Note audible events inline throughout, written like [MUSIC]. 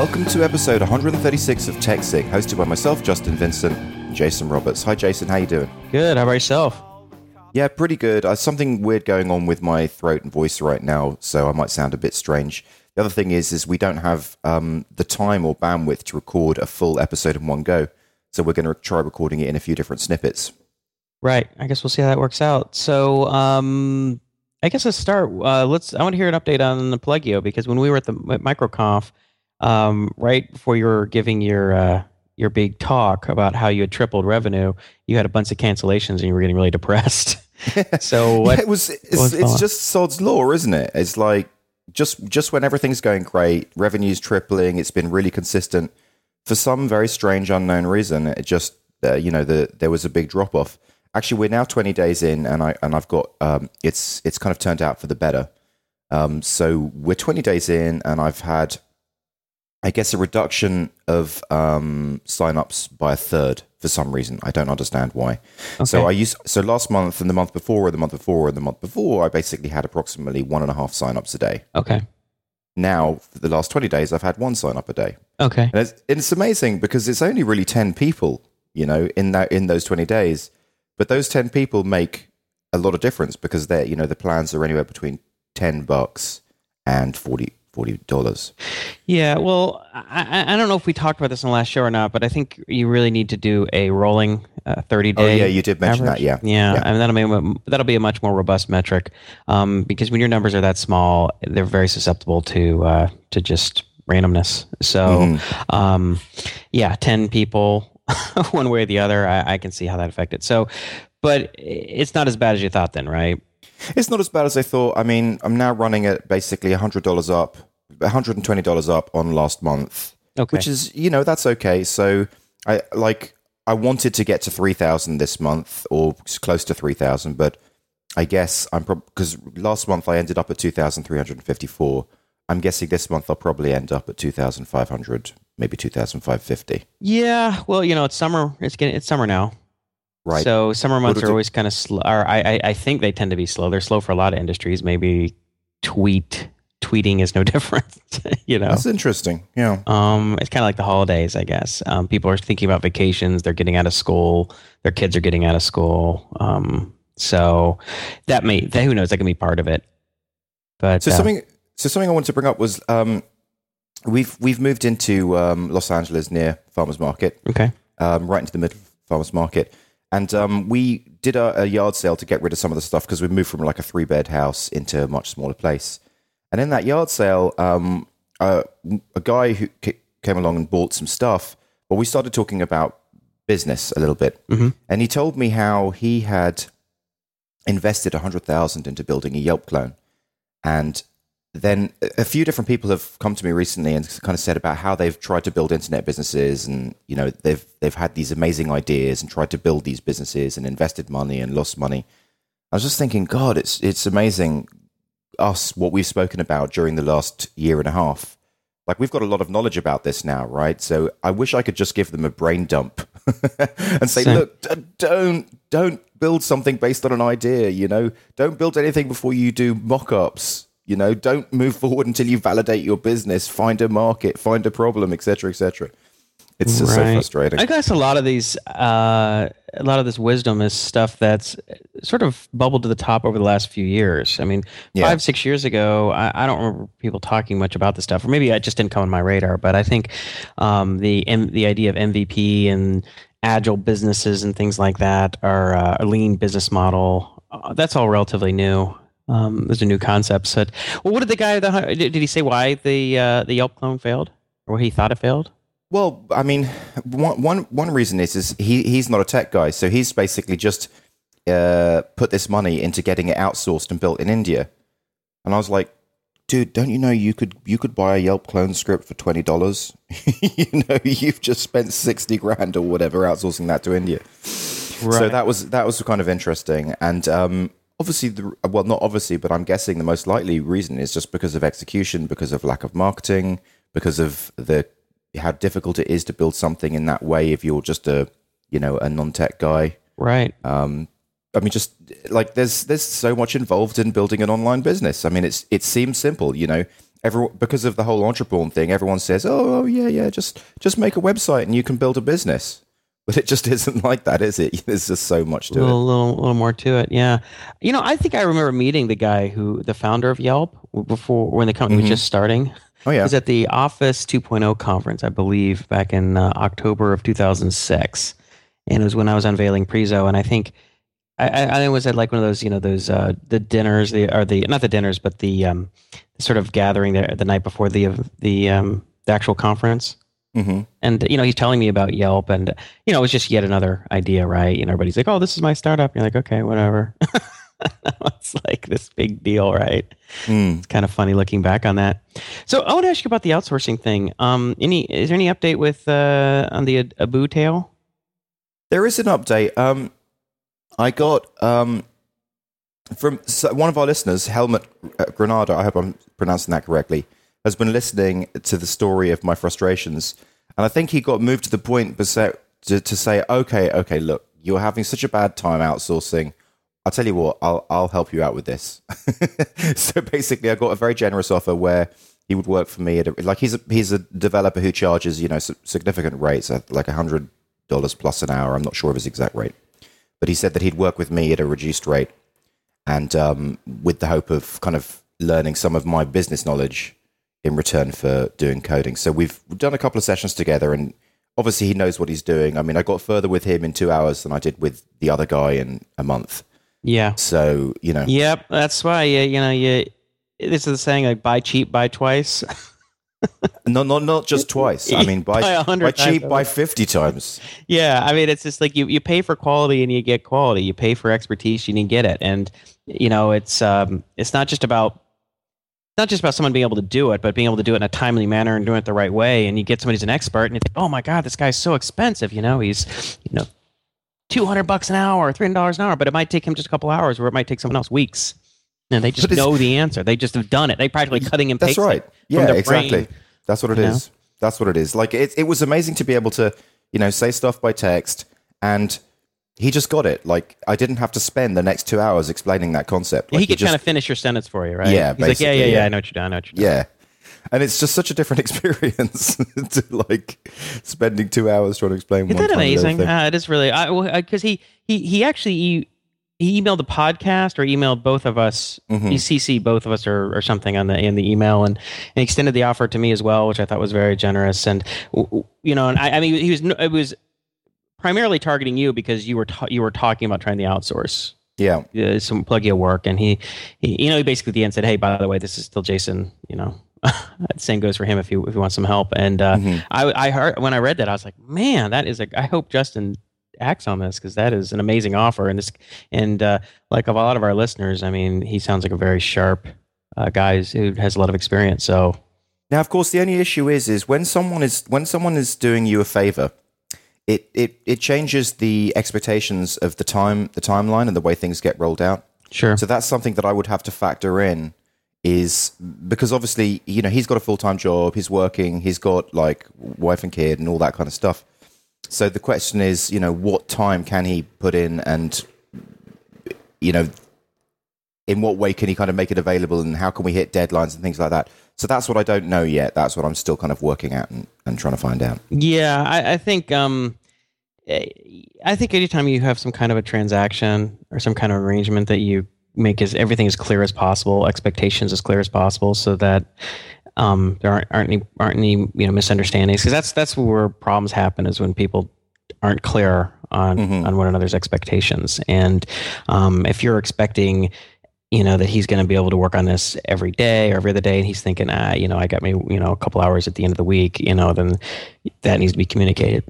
Welcome to episode 136 of TechZing, hosted by myself, Justin Vincent, and Jason Roberts. Hi, Jason. How you doing? Good. How about yourself? Yeah, pretty good. Uh, something weird going on with my throat and voice right now, so I might sound a bit strange. The other thing is, is we don't have um, the time or bandwidth to record a full episode in one go, so we're going to try recording it in a few different snippets. Right. I guess we'll see how that works out. So, um, I guess let's start. Uh, let's. I want to hear an update on the Pluggio because when we were at the at MicroConf, um, right before you were giving your uh, your big talk about how you had tripled revenue, you had a bunch of cancellations and you were getting really depressed. [LAUGHS] [LAUGHS] so what, Yeah, it was. It's, it's just sod's law, isn't it? It's like just just when everything's going great, revenue's tripling, it's been really consistent. For some very strange unknown reason, it just uh, you know the there was a big drop off. Actually, we're now 20 days in, and I and I've got um, it's it's kind of turned out for the better. Um, so we're 20 days in, and I've had, I guess, a reduction of um, signups by a third for some reason. I don't understand why. So I used so last month and the month before, and the month before, and the month before, I basically had approximately one and a half signups a day. okay. Now, for the last 20 days, I've had one sign up a day. Okay. And it's, it's amazing because it's only really 10 people, you know, in that in those 20 days. But those 10 people make a lot of difference because they're, you know, the plans are anywhere between 10 bucks and 40 $40. Yeah, well, I, I- don't know if we talked about this in the last show or not, but I think you really need to do a rolling uh, 30 day. Oh, yeah, you did mention that, yeah. Yeah, Yeah. I mean, that'll be, a- that'll be a much more robust metric um, because when your numbers are that small, they're very susceptible to, uh, to just randomness. So, Mm-hmm. um, yeah, 10 people, [LAUGHS] one way or the other, I, I can see how that affected. So, but it's not as bad as you thought then, right? It's not as bad as I thought. I mean, I'm now running at basically $100 up, $120 up on last month. Okay. which is you know that's okay so i like i wanted to get to 3000 this month or close to 3000 but i guess i'm probably, because last month i ended up at 2354 i'm guessing this month i'll probably end up at 2500 maybe 2550 yeah, well, you know, it's summer. It's getting it's summer now. Right So summer months are it- always kind of slow. Or I, I, I think they tend to be slow. They're slow for a lot of industries. Maybe tweet tweeting is no [LAUGHS] different. you know, that's interesting yeah um, it's kind of like the holidays, I guess. Um, people are thinking about vacations. They're getting out of school. Their kids are getting out of school. Um, so that may that, who knows that can be part of it. But so uh, something so something i wanted to bring up was um we've we've moved into um los angeles near farmers market okay, um, right into the middle of farmers market. And um, we did a, a yard sale to get rid of some of the stuff because we moved from like a three bed house into a much smaller place. And in that yard sale, um, uh, a guy who ca- came along and bought some stuff. But we started talking about business a little bit, Mhm. and he told me how he had invested a hundred thousand into building a Yelp clone, and then a few different people have come to me recently and kind of said about how they've tried to build internet businesses and you know they've they've had these amazing ideas and tried to build these businesses and invested money and lost money. I was just thinking, God, it's it's amazing us what we've spoken about during the last year and a half. Like we've got a lot of knowledge about this now, right? So I wish I could just give them a brain dump [LAUGHS] and say, Same. look, d- don't don't build something based on an idea. You know, don't build anything before you do mock-ups. You know, don't move [LAUGHS] forward until you validate your business, find a market, find a problem, etc., etc. It's just so frustrating. I guess a lot of these, uh, a lot of this wisdom is stuff that's sort of bubbled to the top over the last few years. I mean, Yeah. five, six years ago, I, I don't remember people talking much about this stuff, or maybe it just didn't come on my radar. But I think um, the M- the idea of MVP and agile businesses and things like that are uh, a lean business model. Uh, that's all relatively new. Um, those are new concepts. But well, what did the guy? The, did, did he say why the uh, the Yelp clone failed, or he thought it failed? Well, I mean, one, one, one reason is is he he's not a tech guy, so he's basically just uh, put this money into getting it outsourced and built in India. And I was like, dude, don't you know you could you could buy a Yelp clone script for twenty dollars? [LAUGHS] you know, you've just spent sixty grand or whatever outsourcing that to India. So that was that was kind of interesting, and um, obviously, the, well, not obviously, but I'm guessing the most likely reason is just because of execution, because of lack of marketing, because of the how difficult it is to build something in that way if you're just a you know a non-tech guy. right. Um, I mean, just like there's there's so much involved in building an online business. I mean, it's it seems simple, you know. every because of the whole entrepreneur thing, everyone says, "Oh, oh, yeah, yeah, just just make a website and you can build a business." But it just [LAUGHS] isn't like that, is it? [LAUGHS] There's just so much to a little, it. little, little more to it. Yeah, you know, I think I remember meeting the guy who, the founder of Yelp, before when the company Mhm. was just starting. Oh It yeah, was at the Office 2.0 conference, I believe, back in uh, October of 2006, and it was when I was unveiling Prezo. And I think I, I, I was at like one of those, you know, those uh, the dinners, the or the not the dinners, but the um, sort of gathering there the night before the the um, the actual conference. Hmm And you know, he's telling me about Yelp, and you know, it was just yet another idea, right? You know, everybody's like, "Oh, this is my startup." And you're like, "Okay, whatever." [LAUGHS] it's like this big deal, right? Mm. It's kind of funny looking back on that. So I want to ask you about the outsourcing thing. Um, any is there any update with uh, on the Abu tail? There is an update. Um, I got um, from one of our listeners, Helmut uh, Granada. I hope I'm pronouncing that correctly. Has been listening to the story of my frustrations, and I think he got moved to the point to, say, "Okay, okay, look, you're having such a bad time outsourcing. I'll tell you what, I'll I'll help you out with this." [LAUGHS] so basically, I got a very generous offer where he would work for me at a, like he's a he's a developer who charges you know significant rates, like a hundred dollars plus an hour. I'm not sure of his exact rate, but he said that he'd work with me at a reduced rate, and um, with the hope of kind of learning some of my business knowledge in return for doing coding. So we've done a couple of sessions together, and obviously he knows what he's doing. I mean, I got further with him in two hours than I did with the other guy in a month. Yeah. So you know, Yep. That's why you you know you. This is the saying like buy cheap, buy twice. [LAUGHS] not not not just twice. I mean, buy, [LAUGHS] hundred by cheap, buy fifty times. Yeah, I mean, it's just like you, you pay for quality and you get quality. You pay for expertise and you get it. And you know, it's um, it's not just about not just about someone being able to do it, but being able to do it in a timely manner and doing it the right way. And you get somebody who's an expert, and you think, oh my god, this guy's so expensive. You know, he's you know, two hundred bucks an hour, three hundred dollars an hour, but it might take him just a couple hours, or it might take someone else weeks. And they just know the answer. They just have done it. They practically cutting and That's right. Yeah, exactly. brain. That's what it is. know? That's what it is. Like it, it was amazing to be able to, you know, say stuff by text, and he just got it. Like I didn't have to spend the next two hours explaining that concept. Like, he could just, kind of finish your sentence for you, right? Yeah, He's like, yeah, yeah, yeah, yeah. I know what you're doing. I know what you're doing. yeah. And it's just such a different [LAUGHS] experience [LAUGHS] to like spending two hours trying to explain. Isn't that amazing? Uh, it is really. I because he he he actually he, he emailed the podcast or emailed both of us. Mhm. He CC both of us or, or something on the in the email and, and extended the offer to me as well, which I thought was very generous. And you know, and I, I mean, he was it was primarily targeting you because you were ta- you were talking about trying to outsource Yeah. uh, some Pluggio work, and he, he, you know, he basically at the end said, "Hey, by the way, this is still Jason." You know, [LAUGHS] same goes for him if he if he wants some help. And uh, Mhm. I I heard when I read that, I was like, "Man, that is a." I hope Justin acts on this because that is an amazing offer. And this and uh, like of a lot of our listeners, I mean, he sounds like a very sharp uh, guy who has a lot of experience. So Now, of course, the only issue is is when someone is when someone is doing you a favor, it it it changes the expectations of the time the timeline and the way things get rolled out. sure, So that's something that I would have to factor in is because obviously, you know, he's got a full time job, he's working, he's got like wife and kid and all that kind of stuff. So the question is, you know, what time can he put in and, you know, in what way can he kind of make it available and how can we hit deadlines and things like that? So that's what I don't know yet. That's what I'm still kind of working at and, and trying to find out. Yeah, I, I think um, I think anytime you have some kind of a transaction or some kind of arrangement that you make as everything as clear as possible, expectations as clear as possible, so that um, there aren't, aren't any aren't any you know misunderstandings. Because that's that's where problems happen is when people aren't clear on Mhm. on one another's expectations. And um, if you're expecting you know that he's going to be able to work on this every day or every other day and he's thinking ah you know i got me you know a couple hours at the end of the week you know then that needs to be communicated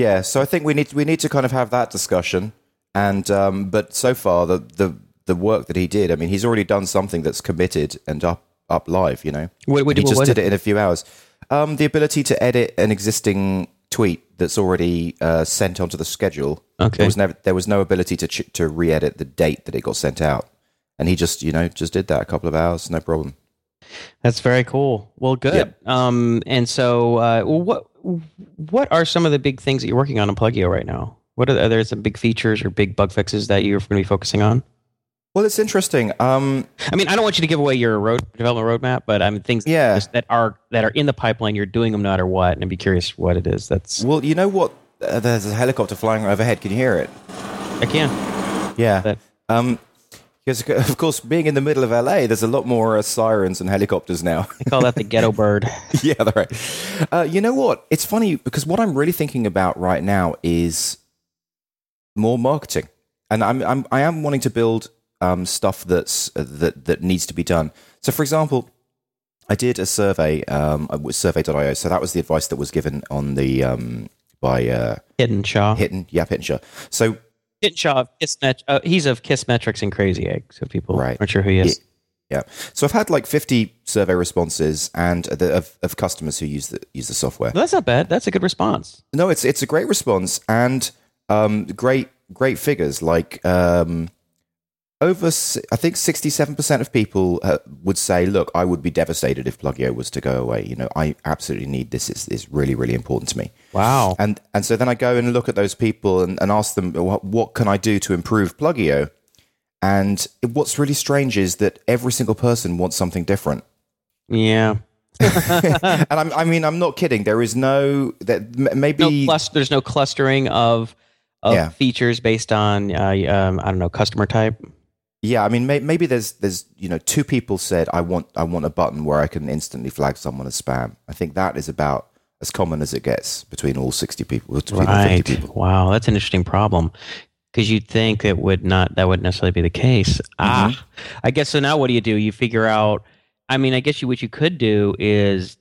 Yeah, so I think we need we need to kind of have that discussion. And um, but so far the the the work that he did, I mean, he's already done something that's committed and up up live. You know, what, what, he just did it in a few hours. Um, the ability to edit an existing tweet that's already uh, sent onto the schedule. Okay. There was never there was no ability to ch- to re-edit the date that it got sent out, and he just you know just did that a couple of hours, no problem. That's very cool. Well, good. Yep. Um, and so, uh, well, what what are some of the big things that you're working on in Pluggio right now? What are, are there some big features or big bug fixes that you're going to be focusing on? Well, it's interesting. Um, I mean, I don't want you to give away your road development roadmap, but I mean things Yeah. that are that are in the pipeline. You're doing them no matter what, and I'd be curious what it is. That's well, you know what? Uh, there's a helicopter flying overhead. Can you hear it? I can. Yeah. Um, because [LAUGHS] of course, being in the middle of LA, there's a lot more uh, sirens and helicopters now. They call that the ghetto [LAUGHS] bird. yeah, that's right. Uh, you know what? It's funny because what I'm really thinking about right now is more marketing, and I'm, I'm I am wanting to build um, stuff that's uh, that that needs to be done. So, for example, I did a survey um, with Survey.io. So that was the advice that was given on the um, by uh, Hiten Shah. Hiten, yeah, Hiten Shah. So Hidden Shah of Kiss Met- uh, he's of KISSmetrics and Crazy Egg. So people Right. aren't sure who he is. Yeah. So I've had like 50 survey responses and the, of, of customers who use the use the software. Well, that's not bad. That's a good response. No, it's it's a great response and um, great great figures. Like um, over, I think 67 percent of people uh, would say, "Look, I would be devastated if Pluggio was to go away. You know, I absolutely need this. It's, it's really really important to me." Wow. And and so then I go and look at those people and, and ask them, what, what can I do to improve Pluggio? And what's really strange is that every single person wants something different. Yeah. [LAUGHS] and I'm, I mean, I'm not kidding. There is no that maybe No cluster, there's no clustering of of Yeah. features based on uh, um, I don't know customer type. Yeah. I mean, may, maybe there's there's you know two people said I want I want a button where I can instantly flag someone as spam. I think that is about as common as it gets between all 60 people, between all 50 Right. people. Wow, that's an interesting problem because you'd think it would not that would necessarily be the case. Ah, Mm-hmm. I guess so. Now what do you do? You figure out. I mean, I guess you what you could do is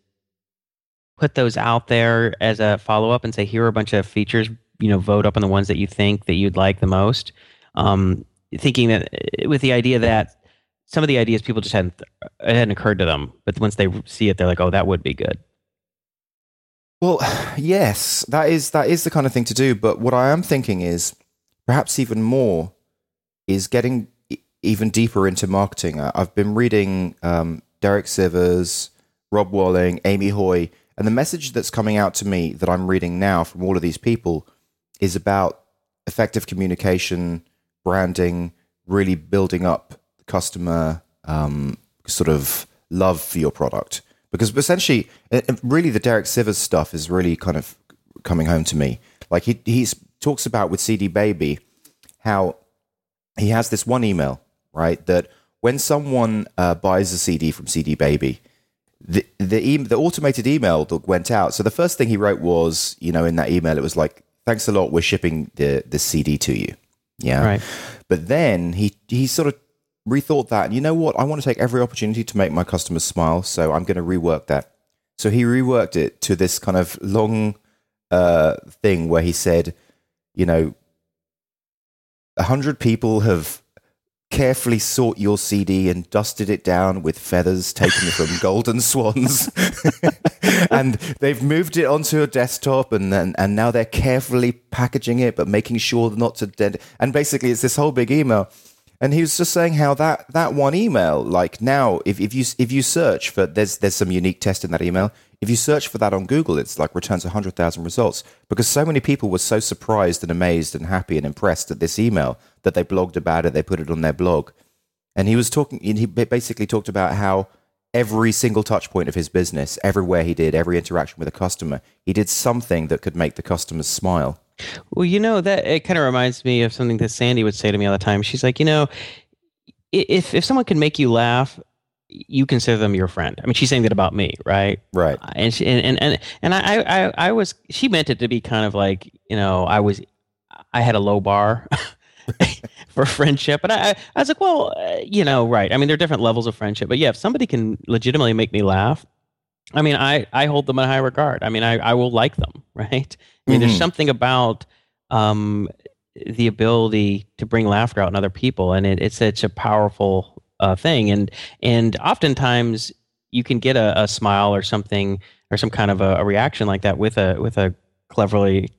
put those out there as a follow up and say, here are a bunch of features. You know, vote up on the ones that you think that you'd like the most. Um, thinking that with the idea that some of the ideas people just hadn't it hadn't occurred to them, but once they see it, they're like, oh, that would be good. Well, [SIGHS] yes, that is that is the kind of thing to do. But what I am thinking is perhaps even more is getting even deeper into marketing. I've been reading um, Derek Sivers, Rob Walling, Amy Hoy, and the message that's coming out to me that I'm reading now from all of these people is about effective communication, branding, really building up customer um, sort of love for your product. Because essentially, uh, uh, really, the Derek Sivers stuff is really kind of coming home to me. Like he he's talks about with CD Baby how he has this one email right that when someone uh, buys a CD from CD Baby, the the, e- the automated email that went out. So the first thing he wrote was, you know, in that email, it was like, "Thanks a lot, we're shipping the the CD to you." Yeah, Right. But then he he sort of rethought that, and you know what? I want to take every opportunity to make my customers smile, so I'm going to rework that. So he reworked it to this kind of long uh, thing where he said, you know, a hundred people have carefully sought your CD and dusted it down with feathers taken from golden [LAUGHS] swans. [LAUGHS] and they've moved it onto a desktop and, and and now they're carefully packaging it but making sure not to dead and basically it's this whole big email. And he was just saying how that that one email, like now, if, if you if you search for there's there's some unique test in that email. If you search for that on Google, it's like returns hundred thousand results because so many people were so surprised and amazed and happy and impressed at this email that they blogged about it. They put it on their blog, and he was talking. He basically talked about how every single touch point of his business, everywhere he did, every interaction with a customer, he did something that could make the customers smile. Well, you know that it kind of reminds me of something that Sandy would say to me all the time. She's like, you know, if if someone can make you laugh, you consider them your friend. I mean, she's saying that about me, right? Right. And she, and and and, and I, I I was she meant it to be kind of like you know I was I had a low bar. [LAUGHS] for friendship, but I, I was like, well, uh, you know, right. I mean, there are different levels of friendship, but yeah, if somebody can legitimately make me laugh, I mean, I, I hold them in high regard. I mean, I, I will like them, [LAUGHS] right? I mean, there's Mhm. something about um, the ability to bring laughter out in other people, and it, it's such a powerful uh, thing. And and oftentimes you can get a, a smile or something or some kind of a, a reaction like that with a with a cleverly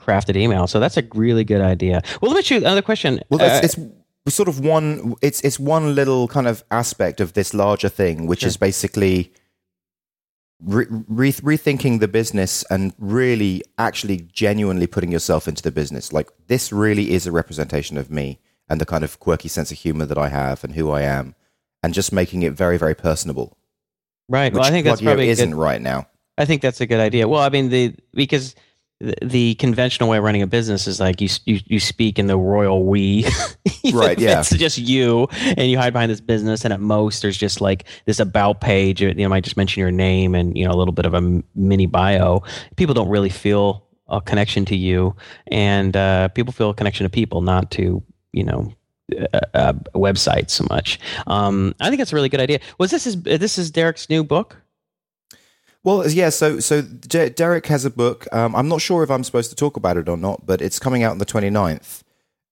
crafted email. So that's a really good idea. Well, let me ask you another question. Well, Uh, it's, it's sort of one. It's it's one little kind of aspect of this larger thing, which Sure. is basically re- re- rethinking the business and really, actually, genuinely putting yourself into the business. Like this really is a representation of me, and the kind of quirky sense of humor that I have and who I am, and just making it very, very personable. Right. Which Well, I think that's probably isn't good, right now. I think that's a good idea. Well, I mean, the because the, the conventional way of running a business is like you you, you speak in the royal we, [LAUGHS] Right, yeah. It's just you, and you hide behind this business, and at most there's just like this about page. You know, might just mention your name and you know a little bit of a mini bio. People don't really feel a connection to you, and uh, people feel a connection to people, not to you know. Uh, uh, websites so much. Um, I think that's a really good idea. Was this is this is Derek's new book? Well, yeah. So, so De- Derek has a book. Um, I'm not sure if I'm supposed to talk about it or not, but it's coming out on the 29th.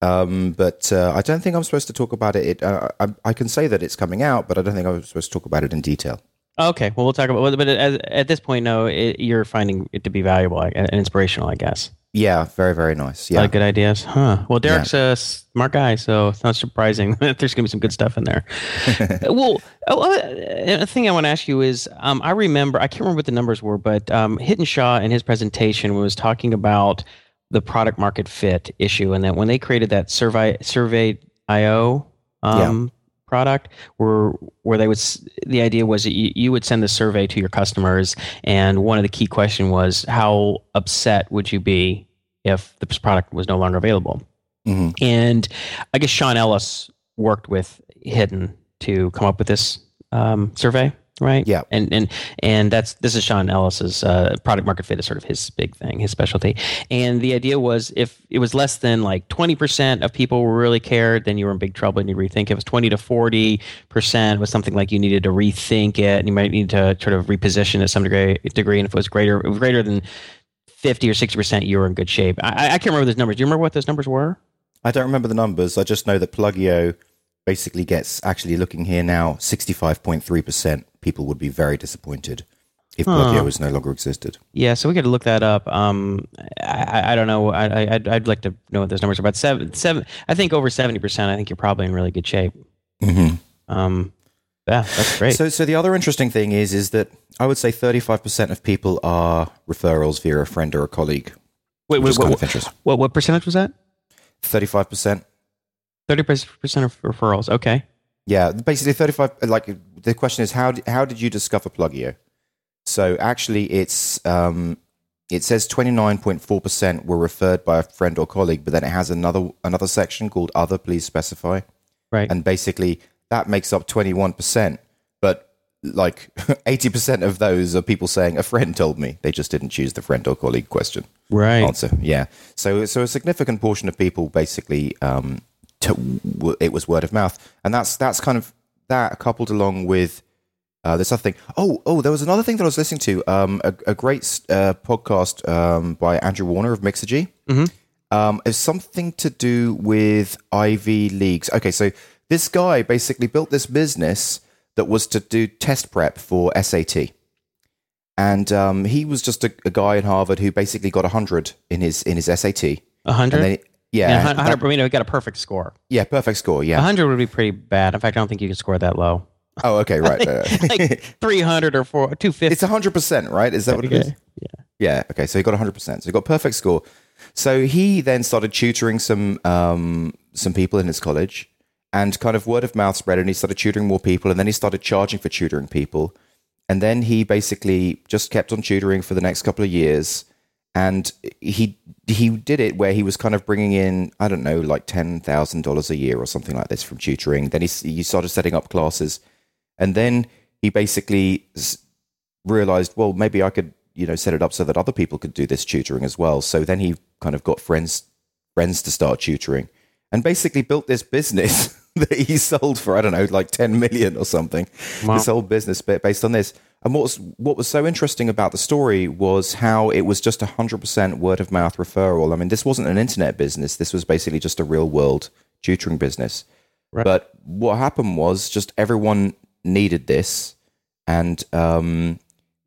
Um, but uh, I don't think I'm supposed to talk about it. it uh, I, I can say that it's coming out, but I don't think I'm supposed to talk about it in detail. Okay, well, we'll talk about. But at, at this point, no, it, you're finding it to be valuable and inspirational, I guess. Yeah, very, very nice. A lot Yeah, of good ideas, huh? Well, Derek's a smart guy, so it's not surprising [LAUGHS] that there's going to be some good stuff in there. [LAUGHS] well, oh, uh, a thing I want to ask you is, um, I remember I can't remember what the numbers were, but um, Hiten Shah in his presentation was talking about the product market fit issue, and that when they created that survey survey IO um, product, where where they would the idea was that you, you would send the survey to your customers, and one of the key question was how upset would you be if this product was no longer available? Mhm. And I guess Sean Ellis worked with Hiten to come up with this um, survey, right? Yeah. And and and that's this is Sean Ellis's uh, product market fit is sort of his big thing, his specialty. And the idea was if it was less than like twenty percent of people really cared, then you were in big trouble and you rethink. If it was twenty to forty percent was something like you needed to rethink it, and you might need to sort of reposition it to some degree. Degree, and if it was greater, it was greater than. 50 or 60% you were in good shape. I, I can't remember those numbers. Do you remember what those numbers were? I don't remember the numbers. I just know that Pluggio basically gets actually looking here now. Sixty-five point three percent people would be very disappointed if Pluggio was no longer existed. Yeah, so we got to look that up. Um, I, I- don't know. I, I, I'd, I'd like to know what those numbers are. About seven, seven. I think over seventy percent. I think you're probably in really good shape. Mm-hmm. Um, yeah, that's great. So, so the other interesting thing is, is that I would say thirty-five percent of people are referrals via a friend or a colleague, wait, wait, what, what, what percentage was that? Thirty-five percent. Thirty percent of referrals. Okay. Yeah, basically 35 like the question is how how did you discover Pluggio? So actually it's um it says 29.4% were referred by a friend or colleague, but then it has another another section called other please specify. Right. And basically that makes up 21%, but like [LAUGHS] 80% of those are people saying a friend told me. They just didn't choose the friend or colleague question right. answer. Yeah. So so a significant portion of people basically um to, it was word of mouth, and that's that's kind of that coupled along with uh, this other thing. Oh oh, there was another thing that I was listening to. Um, a, a great uh, podcast um by Andrew Warner of Mixergy. Mhm. Um, it's something to do with Ivy leagues. Okay, so this guy basically built this business that was to do test prep for SAT and um, he was just a, a guy in Harvard who basically got hundred in his in his SAT. A hundred. Yeah, Yeah, a that- hundred. I mean, we got a perfect score. yeah, perfect score. Yeah. hundred would be pretty bad. In fact, I don't think you can score that low. Oh, okay, right. right, right. [LAUGHS] Like [LAUGHS] three hundred or four, two fifty. it's hundred percent, right? Is that what it is? Yeah. Yeah. Okay. So he got hundred percent. So he got perfect score. So he then started tutoring some um, some people in his college, and kind of word of mouth spread, and he started tutoring more people, and then he started charging for tutoring people, and then he basically just kept on tutoring for the next couple of years, and he he did it where he was kind of bringing in I don't know like ten thousand dollars a year or something like this from tutoring. Then he he started setting up classes, and then he basically realized, well, maybe I could, you know, set it up so that other people could do this tutoring as well. So then he kind of got friends friends to start tutoring and basically built this business [LAUGHS] that he sold for I don't know, like 10 million or something. Wow. This whole business bit based on this. And what was what was so interesting about the story was how it was just 100% word of mouth referral. I mean, this wasn't an internet business. This was basically just a real world tutoring business. Right. But what happened was just everyone needed this and um,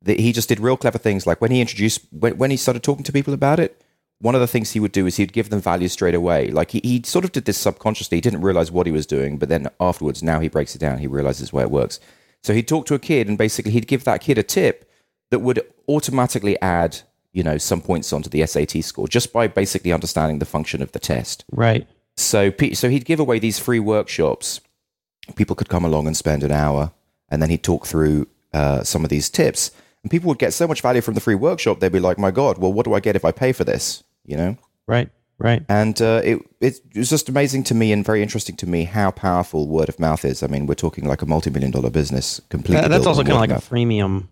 the, he just did real clever things. Like when he introduced, when, when he started talking to people about it, one of the things he would do is he'd give them value straight away. Like he, he sort of did this subconsciously. He didn't realize what he was doing, but then afterwards, now he breaks it down. He realizes where it works. So he'd talk to a kid and basically he'd give that kid a tip that would automatically add, you know, some points onto the SAT score just by basically understanding the function of the test. Right. So, so he'd give away these free workshops. People could come along and spend an hour, and then he'd talk through uh, some of these tips. And people would get so much value from the free workshop, they'd be like, "My God, well, what do I get if I pay for this?" You know. Right. Right. And uh, it it was just amazing to me and very interesting to me how powerful word of mouth is. I mean, we're talking like a multi-million dollar business completely. That- that's also kind of like a freemium.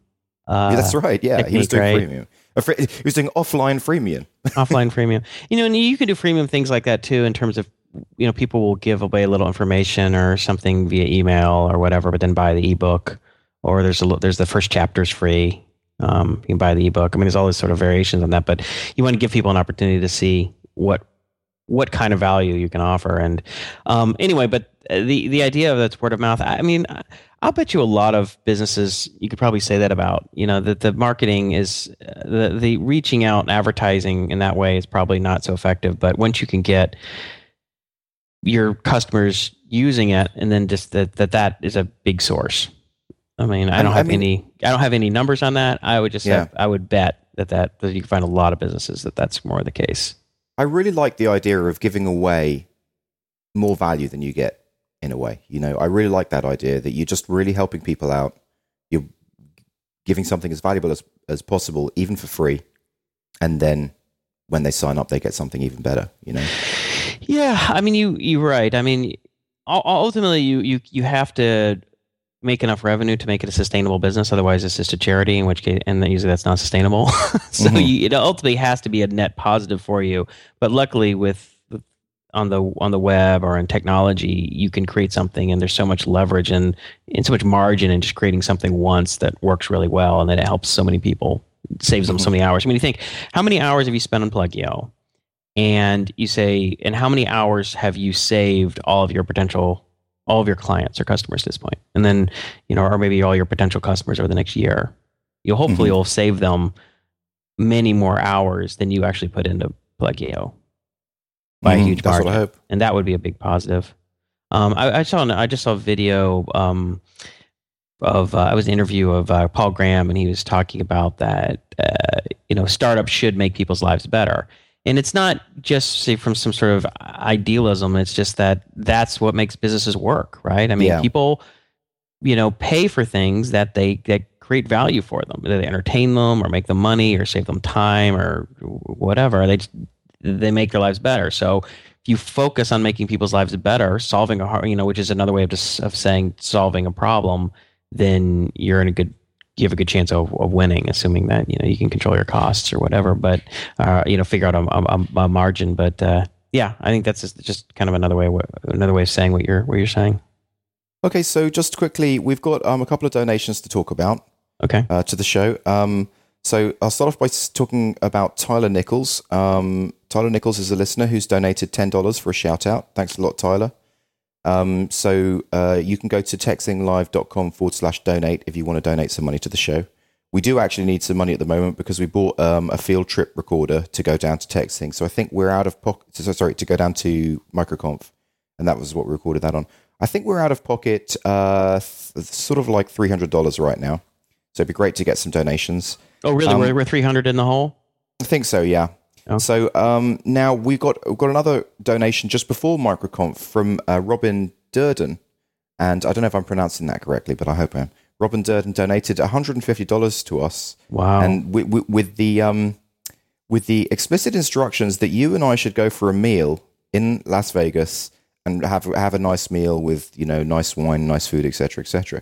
Uh, Yeah, that's right. Yeah, he was doing right? freemium. A free, he was doing offline freemium. [LAUGHS] offline freemium. You know, and you can do freemium things like that too, in terms of you know people will give away a little information or something via email or whatever, but then buy the ebook. Or there's a there's the first chapter's free. Um, you can buy the ebook. I mean, there's all these sort of variations on that, but you want to give people an opportunity to see what what kind of value you can offer. And um, anyway, but the the idea of that's word of mouth. I mean, I'll bet you a lot of businesses. You could probably say that about you know that the marketing is uh, the the reaching out and advertising in that way is probably not so effective. But once you can get your customers using it, and then just that that that is a big source. I mean, I don't I have mean- any. I don't have any numbers on that. I would just. Yeah. I would bet that, that that you can find a lot of businesses that that's more the case. I really like the idea of giving away more value than you get in a way. You know, I really like that idea that you're just really helping people out. You're giving something as valuable as, as possible, even for free. And then when they sign up, they get something even better, you know? Yeah, I mean, you you're right. I mean, ultimately, you you you have to make enough revenue to make it a sustainable business. Otherwise, it's just a charity, in which case, and usually that's not sustainable. [LAUGHS] so Mhm. you, it ultimately has to be a net positive for you. But luckily, with on the on the web or in technology, you can create something, and there's so much leverage and and so much margin in just creating something once that works really well, and then it helps so many people, saves them so many hours. I mean, you think how many hours have you spent on Pluggio? and you say, and how many hours have you saved all of your potential, all of your clients or customers at this? And then, you know, or maybe all your potential customers over the next year. You'll hopefully Mhm. will save them many more hours than you actually put into Pluggio by a Mhm, huge That's margin I and that would be a big positive. Um, I, I saw I just saw a video um, of uh, it was an interview of uh, Paul Graham, and he was talking about that uh, you know startups should make people's lives better, and it's not just say from some sort of idealism. It's just that that's what makes businesses work, right? I mean, Yeah. people you know pay for things that they that create value for them, that they entertain them or make them money or save them time or whatever. They just, they make their lives better. So if you focus on making people's lives better, solving a hard, you know, which is another way of just of saying solving a problem, then you're in a good you have a good chance of, of winning, assuming that you know you can control your costs or whatever. But uh, you know, figure out a, a, a margin. But uh, yeah, I think that's just, just kind of another way another way of saying what you're what you're saying. Okay, so just quickly, we've got um, a couple of donations to talk about. Okay. uh, to the show. Um, so I'll start off by talking about Tyler Nichols. Um, Tyler Nichols is a listener who's donated ten dollars for a shout out. Thanks a lot, Tyler. Um, so uh, you can go to techzinglive.com forward slash donate if you want to donate some money to the show. We do actually need some money at the moment because we bought um, a field trip recorder to go down to TechZing. So I think we're out of pocket. So, sorry, to go down to MicroConf, and that was what we recorded that on. I think we're out of pocket, uh, th- sort of like three hundred dollars right now. So it'd be great to get some donations. Oh, really? Um, we're we're 300 in the hole. I think so, yeah. Oh. So um, now we've got we've got another donation just before MicroConf from uh, Robin Durden, and I don't know if I'm pronouncing that correctly, but I hope I am. Robin Durden donated 150 dollars to us, Wow. and with the um, with the explicit instructions that you and I should go for a meal in Las Vegas and have have a nice meal with you know nice wine, nice food, etc., etc.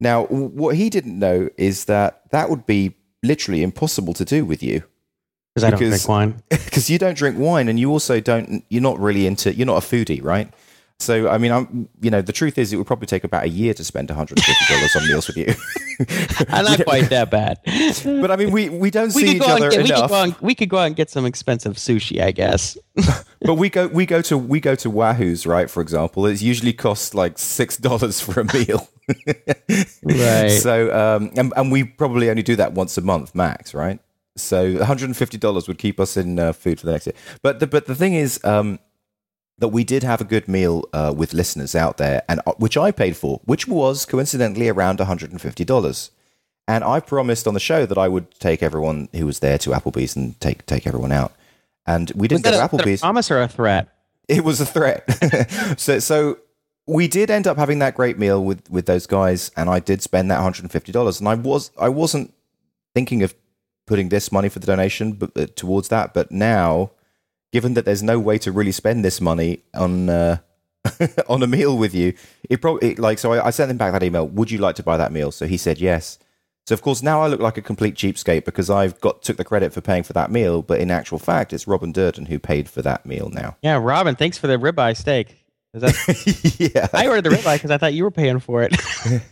Now, what he didn't know is that that would be literally impossible to do with you Because I don't drink wine. [LAUGHS] because you don't drink wine and you also don't you're not really into you're not a foodie right so i mean i'm you know the truth is it would probably take about a year to spend $150 on meals with you I'm not quite that bad. but i mean we we don't we see each other get, we could enough go and- we could go out and get some expensive sushi, I guess. [LAUGHS] but we go we go to we go to wahoo's right for example it usually costs like six [LAUGHS] dollars for a meal Right. so um and, and we probably only do that once a month max right so $150 would keep us in uh, food for the next year but the but the thing is um that we did have a good meal uh, with listeners out there, and uh, which I paid for, which was coincidentally around one hundred and fifty dollars. And I promised on the show that I would take everyone who was there to Applebee's and take take everyone out. And we didn't go to a, that a Applebee's. promise or a threat? It was a threat. [LAUGHS] so so we did end up having that great meal with with those guys, and I did spend that hundred and fifty dollars, and I was I wasn't thinking of putting this money for the donation but, uh, towards that, but now, given that there's no way to really spend this money on. Uh, [LAUGHS] on a meal with you, it probably like so. I, I sent him back that email. Would you like to buy that meal? So he said yes. So of course now I look like a complete cheapskate because I've got took the credit for paying for that meal, but in actual fact it's Robin Durden who paid for that meal now. Yeah, Robin, thanks for the ribeye steak. Is that, [LAUGHS] yeah, I ordered the ribeye because I thought you were paying for it. [LAUGHS]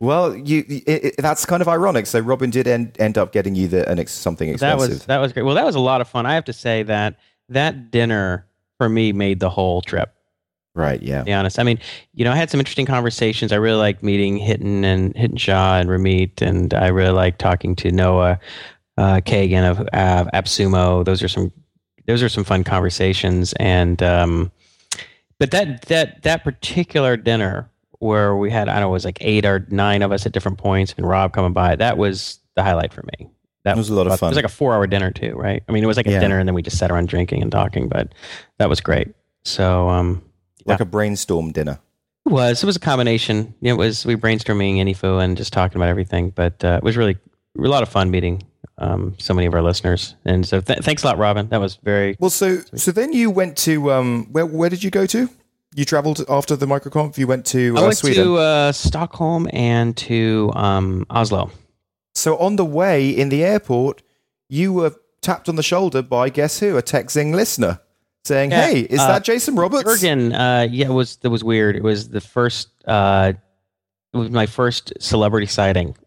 well, you it, it, that's kind of ironic. So Robin did end, end up getting you the an ex, something expensive. that was that was great. Well, that was a lot of fun. I have to say that that dinner for me made the whole trip. right. Yeah. To be honest, I mean, you know, I had some interesting conversations. I really liked meeting Hiten and Hiten Shah and Ramit, and I really liked talking to Noah uh, Kagan of uh, AppSumo. Those are some those are some fun conversations. And um, but that that that particular dinner where we had I don't know it was like eight or nine of us at different points, and Rob coming by, that was the highlight for me. That It was a lot of fun. It was like a four hour dinner too, right? I mean, it was like a Yeah. dinner, and then we just sat around drinking and talking, but that was great. So um, like a brainstorm dinner. it was. It was a combination. It was we brainstorming info and just talking about everything. But uh, it was really a lot of fun meeting um, so many of our listeners. And so th- thanks a lot, Robin. That was very. Well, so so then you went to um where where did you go to? You travelled after the microconf. You went to uh, I went Sweden. to uh, Stockholm and to um, Oslo. So on the way in the airport, you were tapped on the shoulder by guess who? A TechZing listener saying, Yeah, "Hey, is uh, that Jason Roberts?" Jurgen, uh, yeah, it was that was weird. It was the first. Uh, it was my first celebrity sighting. [LAUGHS]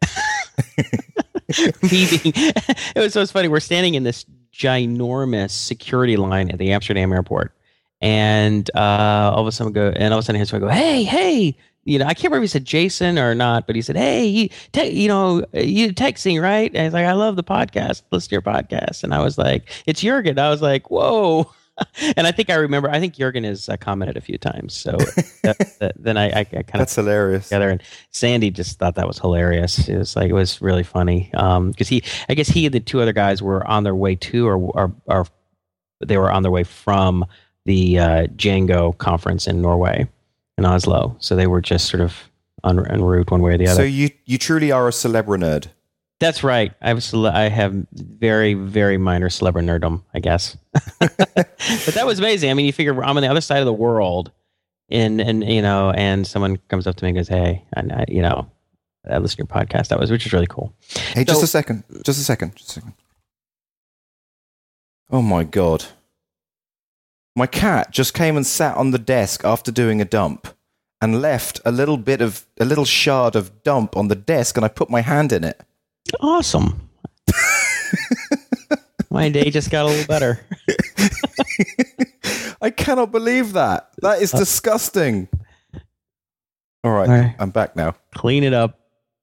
[LAUGHS] It was so funny. We're standing in this ginormous security line at the Amsterdam airport, and uh, all of a sudden go, and all of a sudden, his go, "Hey, hey!" You know, I can't remember if he said Jason or not, but he said, "Hey, you, te- you know, you TechZing, right?" And he's like, "I love the podcast. Listen to your podcast." And I was like, "It's Jurgen." I was like, "Whoa!" [LAUGHS] and I think I remember. I think Jurgen has uh, commented a few times. So [LAUGHS] that, that, then I, I, I kind of That's hilarious. together, and Sandy just thought that was hilarious. It was like it was really funny because he, I guess he and the two other guys were on their way to, or or, or they were on their way from the uh, Django conference in Norway, in Oslo. So they were just sort of en, en route one way or the other. So you you truly are a celebra nerd. That's right. I have cele- I have very very minor celebrity nerdom, I guess. [LAUGHS] but that was amazing. I mean, you figure I'm on the other side of the world, and and you know, and someone comes up to me and goes, "Hey, and I, you know, I listen to your podcast." That was which is really cool. Hey, just a second. Just a second. Just a second. Oh my god. My cat just came and sat on the desk after doing a dump and left a little bit of a little shard of dump on the desk and I put my hand in it. Awesome. [LAUGHS] My day just got a little better. I cannot believe that. That is disgusting. All right, All right. I'm back now. Clean it up.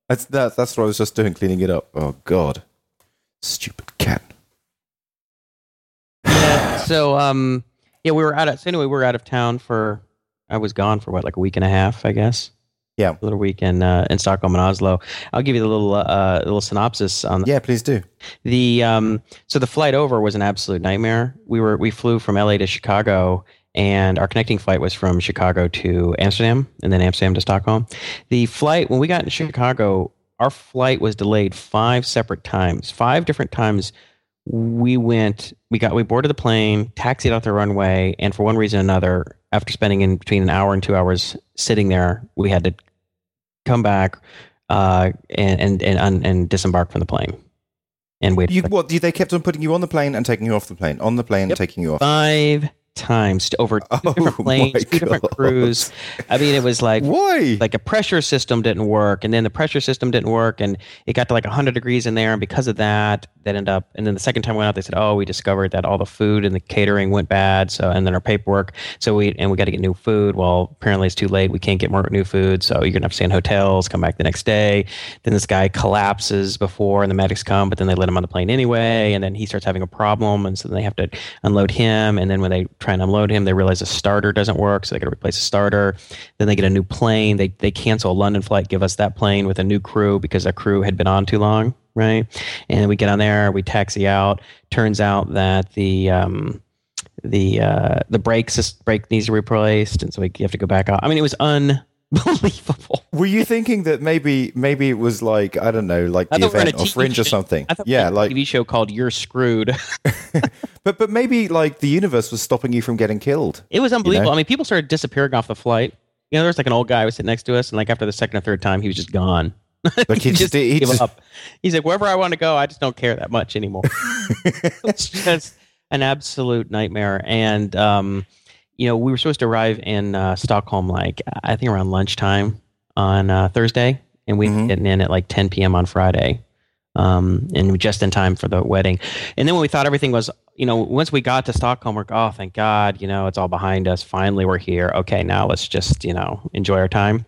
That's that, that's what I was just doing, cleaning it up. Oh god. Stupid cat. Yeah. So um, yeah, we were out of. So anyway, we were out of town for. I was gone for what, like a week and a half, I guess. Yeah. a little week in uh, in Stockholm and Oslo. I'll give you the little uh, little synopsis on Yeah, please do. the um, so the flight over was an absolute nightmare. We were we flew from LA to Chicago, and our connecting flight was from Chicago to Amsterdam, and then Amsterdam to Stockholm. The flight when we got in Chicago, our flight was delayed five separate times, five different times. We went, we got, we boarded the plane, taxied out the runway, and for one reason or another, after spending in between an hour and two hours sitting there, we had to come back uh, and and and, and disembark from the plane and wait You what? They kept on putting you on the plane and taking you off the plane, on the plane Yep. taking you off. five times to over two [LAUGHS] Oh different planes, two different crews. I mean, it was like Why? like a pressure system didn't work, and then the pressure system didn't work, and it got to like 100 degrees in there, and because of that, that ended up. And then the second time we went out, they said, "Oh, we discovered that all the food and the catering went bad." So, and then our paperwork. So we and we got to get new food. Well, apparently it's too late. We can't get more new food, so you're gonna have to stay in hotels. Come back the next day. Then this guy collapses before, and the medics come, but then they let him on the plane anyway, and then he starts having a problem, and so then they have to unload him, and then when they try and unload him, they realize a starter doesn't work, so they got to replace a starter. Then they get a new plane. They they cancel a London flight, give us that plane with a new crew because our crew had been on too long, right? And we get on there, we taxi out. Turns out that the um, the uh, the brakes brake needs to be replaced, and so you have to go back out. I mean, it was unbelievable. Were you thinking that maybe maybe it was like I don't know, like I the thought we were on event or Fringe or something? I Yeah, like a TV show called "You're Screwed." [LAUGHS] but but maybe like the universe was stopping you from getting killed. It was unbelievable. know? I mean, people started disappearing off the flight. You know, there was like an old guy who was sitting next to us, and like after the second or third time, he was just gone. Like [LAUGHS] he just- he gave just- up. He's like, wherever I want to go, I just don't care that much anymore. [LAUGHS] it's just an absolute nightmare. And um, you know, we were supposed to arrive in uh, Stockholm like I think around lunchtime on uh, Thursday, and we Mhm. were getting in at like 10 p.m. on Friday, um, and just in time for the wedding. And then when we thought everything was, you know, once we got to Stockholm, we're oh, thank God, you know, it's all behind us. Finally, we're here. Okay, now let's just you know enjoy our time.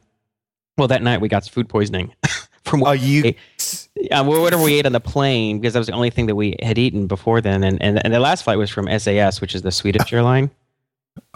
Well, that night we got food poisoning [LAUGHS] from what Are you? [LAUGHS] uh, whatever we ate on the plane because that was the only thing that we had eaten before then. And, and, and the last flight was from SAS, which is the Swedish airline.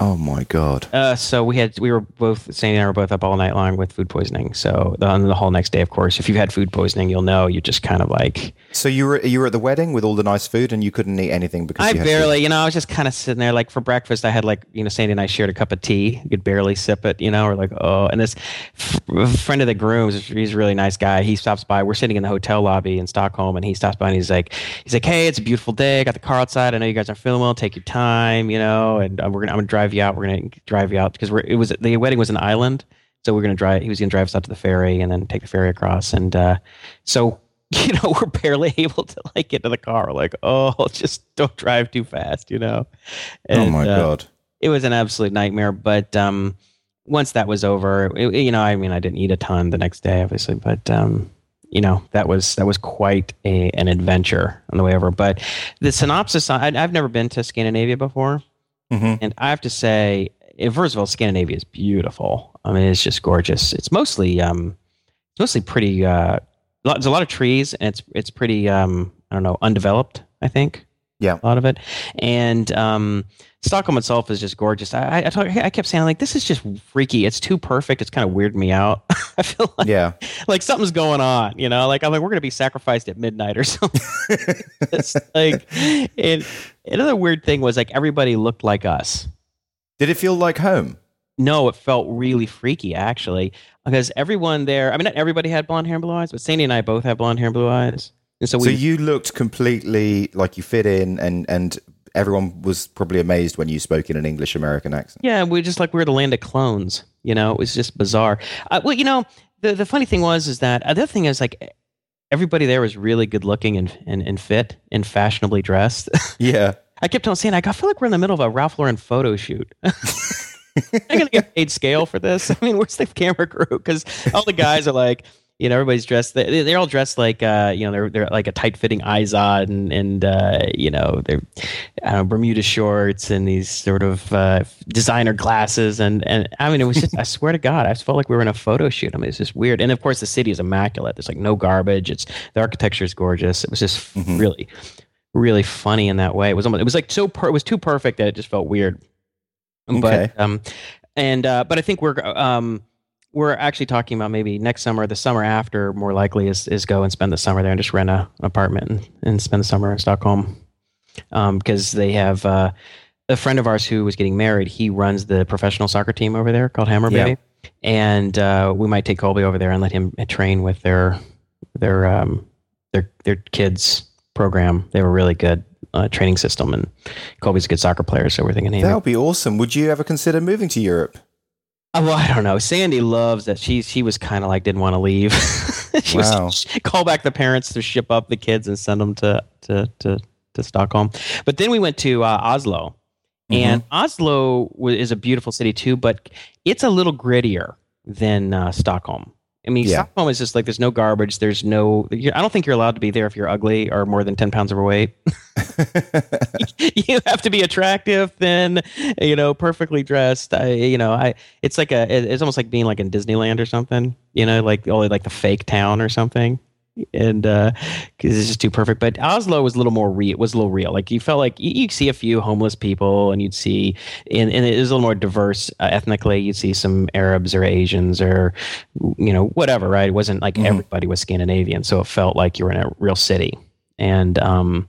Oh my god! Uh, so we had we were both Sandy and I were both up all night long with food poisoning. So on the whole next day, of course, if you've had food poisoning, you'll know you're just kind of like So you were you were at the wedding with all the nice food and you couldn't eat anything because I you had barely, you know, I was just kind of sitting there. Like for breakfast, I had like, you know, Sandy and I shared a cup of tea. You could barely sip it, you know, or like, oh. And this f- friend of the grooms, he's a really nice guy. He stops by. We're sitting in the hotel lobby in Stockholm, and he stops by and he's like, he's like, hey, it's a beautiful day. I got the car outside. I know you guys aren't feeling well. Take your time, you know, and uh, we're gonna, I'm gonna drive you out. We're gonna drive you out because we're, it was the wedding was an island. So we're gonna drive. He was gonna drive us out to the ferry and then take the ferry across. And uh, so [LAUGHS] you know, we're barely [LAUGHS] able to like get to the car. Like, oh, [LAUGHS] just don't drive too fast, you know. oh my uh, god! it was an absolute nightmare. But um, once that was over, it, you know, I mean, I didn't eat a ton the next day, obviously, but um, you know, that was that was quite a, an adventure on the way over. But the synopsis, I, I've never been to Scandinavia before, hmm and I have to say, eh, first of all, Scandinavia is beautiful. I mean, it's just gorgeous. It's mostly um, it's mostly pretty. Uh, there's a lot of trees, and it's it's pretty. Um, I don't know, undeveloped. I think. Yeah. a lot of it, and um, Stockholm itself is just gorgeous. I I, I, talk, I kept saying like, this is just freaky. It's too perfect. It's kind of weirding me out. [LAUGHS] I feel like Yeah. like something's going on. You know, like I'm like we're gonna be sacrificed at midnight or [LAUGHS] something. [LAUGHS] it's like, and another weird thing was like everybody looked like us. Did it feel like home? No, it felt really freaky actually, because everyone there. I mean, not everybody had blonde hair and blue eyes, but Sandy and I both have blonde hair and blue eyes, and so we. So you looked completely like you fit in, and and everyone was probably amazed when you spoke in an English American accent. yeah, we're just like we were the land of clones. You know, it was just bizarre. Uh, well, you know, the the funny thing was is that uh, the other thing is like everybody there was really good looking and and, and fit and fashionably dressed. [LAUGHS] Yeah. I kept telling Sandy, I feel like we're in the middle of a Ralph Lauren photo shoot. [LAUGHS] I'm gonna get paid scale for this. [LAUGHS] I mean, where's the camera crew? Because all the guys are like, you know, everybody's dressed. They, they're all dressed like, uh, you know, they're they're like a tight fitting Izod and and uh, you know, they're I don't know, Bermuda shorts and these sort of uh, designer glasses and and I mean, it was just I swear to God, I just felt like we were in a photo shoot. I mean, it's just weird. And of course, the city is immaculate. There's like no garbage. It's the architecture is gorgeous. It was just Mhm. really really funny in that way. It was almost, it was like so per, it was too perfect that it just felt weird. Okay. But um and uh but I think we're um we're actually talking about maybe next summer, the summer after, more likely is is go and spend the summer there and just rent a, an apartment and, and spend the summer in Stockholm. Um, because they have uh, a friend of ours who was getting married. He runs the professional soccer team over there called Hammer Yeah. Baby, and uh, we might take Colby over there and let him train with their their um, their their kids program. They have a really good uh, training system, and Colby's a good soccer player, so we're thinking he That would be awesome. Would you ever consider moving to Europe? Uh, well, I don't know. Sandy loves that. She she was kind of like didn't want to leave. [LAUGHS] she Wow. [LAUGHS] was call back the parents to ship up the kids and send them to to to, to Stockholm. But then we went to uh, Oslo, and Oslo wa- is a beautiful city too, but it's a little grittier than uh, Stockholm. I mean, Yeah. Stockholm is just like there's no garbage. There's no. I don't think you're allowed to be there if you're ugly or more than ten pounds overweight. [LAUGHS] [LAUGHS] you have to be attractive, thin, you know, perfectly dressed. I, you know, I. It's like a. It's almost like being like in Disneyland or something. You know, like only like the fake town or something. And because it's just too perfect, but Oslo was a little more real. It was a little real. Like you felt like you, you'd see a few homeless people, and you'd see, and, and it is a little more diverse uh, ethnically. You'd see some Arabs or Asians or, you know, whatever. Right? It wasn't like Mhm. everybody was Scandinavian, so it felt like you were in a real city. And um,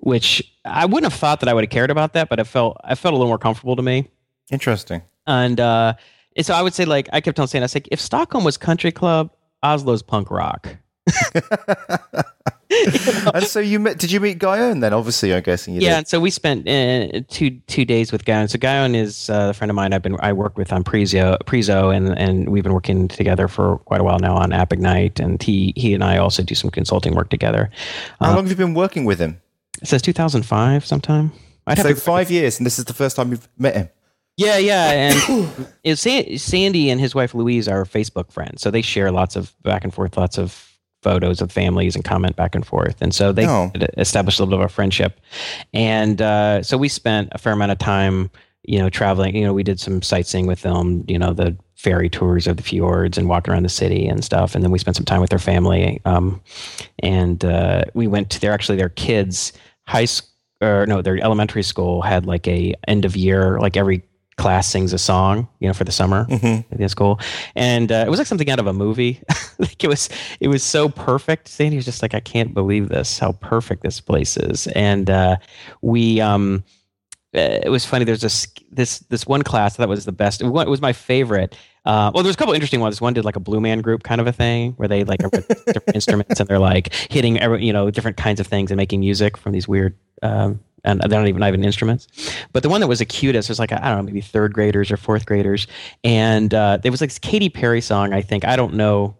which I wouldn't have thought that I would have cared about that, but I felt I felt a little more comfortable to me. Interesting. And uh, so I would say, like, I kept on saying, I was like, if Stockholm was country club, Oslo's punk rock. [LAUGHS] and so you met? Did you meet Guyon then? Obviously, I'm guessing you yeah. did. And so we spent uh, two two days with Guyon. So Guyon is uh, a friend of mine. I've been I work with on Prezo, Prezo, and and we've been working together for quite a while now on App Ignite. And he he and I also do some consulting work together. How long have you been working with him? Since 2005, sometime. I'd so five years, and this is the first time you've met him. Yeah, yeah, and [COUGHS] Sandy and his wife Louise are Facebook friends, so they share lots of back and forth, lots of photos of families and comment back and forth. And so they oh. established a little bit of a friendship. And uh, so we spent a fair amount of time, you know, traveling. You know, we did some sightseeing with them, you know, the ferry tours of the fjords and walking around the city and stuff. And then we spent some time with their family. Um, and uh, we went to their, actually, their kids' high school. Or no, their elementary school had like a end of year, like every class sings a song, you know, for the summer mm-hmm. That's cool. and uh, it was like something out of a movie. [LAUGHS] like it was, it was so perfect. Sandy was just like, I can't believe this, how perfect this place is, and uh, we. Um, uh, it was funny. There's this this this one class that was the best. It was my favorite. Uh, well, there was a couple interesting ones. One did like a blue man group kind of a thing where they like [LAUGHS] different instruments and they're like hitting every, you know different kinds of things and making music from these weird um, and they're not even not even instruments. But the one that was the cutest was like I don't know maybe third graders or fourth graders, and uh, there was like this Katy Perry song. I think I don't know.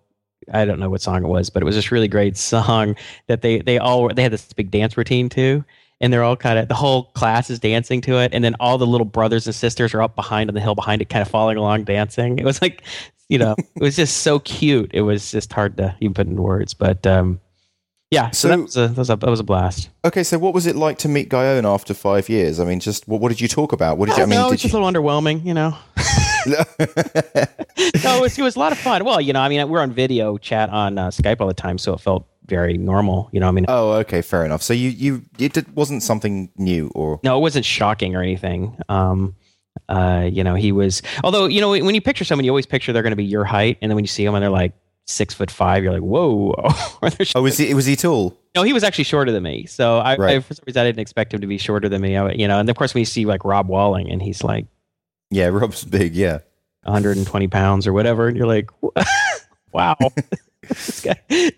I don't know what song it was, but it was this really great [LAUGHS] song that they they all they had this big dance routine too, and they're all kind of the whole class is dancing to it, and then all the little brothers and sisters are up behind on the hill behind it, kind of following along dancing. It was like you know, it was just so cute. It was just hard to even put in words, but um, yeah, so, so that, was a, that, was a, that was a blast. Okay, so what was it like to meet Guyon after five years? I mean, just what, what did you talk about? What did you? I mean, no, it's just you... a little underwhelming, you know. [LAUGHS] no, it was, it was a lot of fun. Well, you know, I mean, we're on video chat on uh, Skype all the time, so it felt very normal. You know, I mean. Oh, okay, fair enough. So you you it wasn't something new or no, it wasn't shocking or anything. Um, uh, you know, he was. Although you know, when you picture someone, you always picture they're going to be your height, and then when you see them and they're like six foot five, you're like, whoa. [LAUGHS] oh, was he was he tall? No, he was actually shorter than me. So I, right. I, for some reason I didn't expect him to be shorter than me. I, you know, and of course we see like Rob Walling, and he's like, yeah, [LAUGHS] Rob's big, yeah, 120 pounds or whatever, and you're like, [LAUGHS] wow.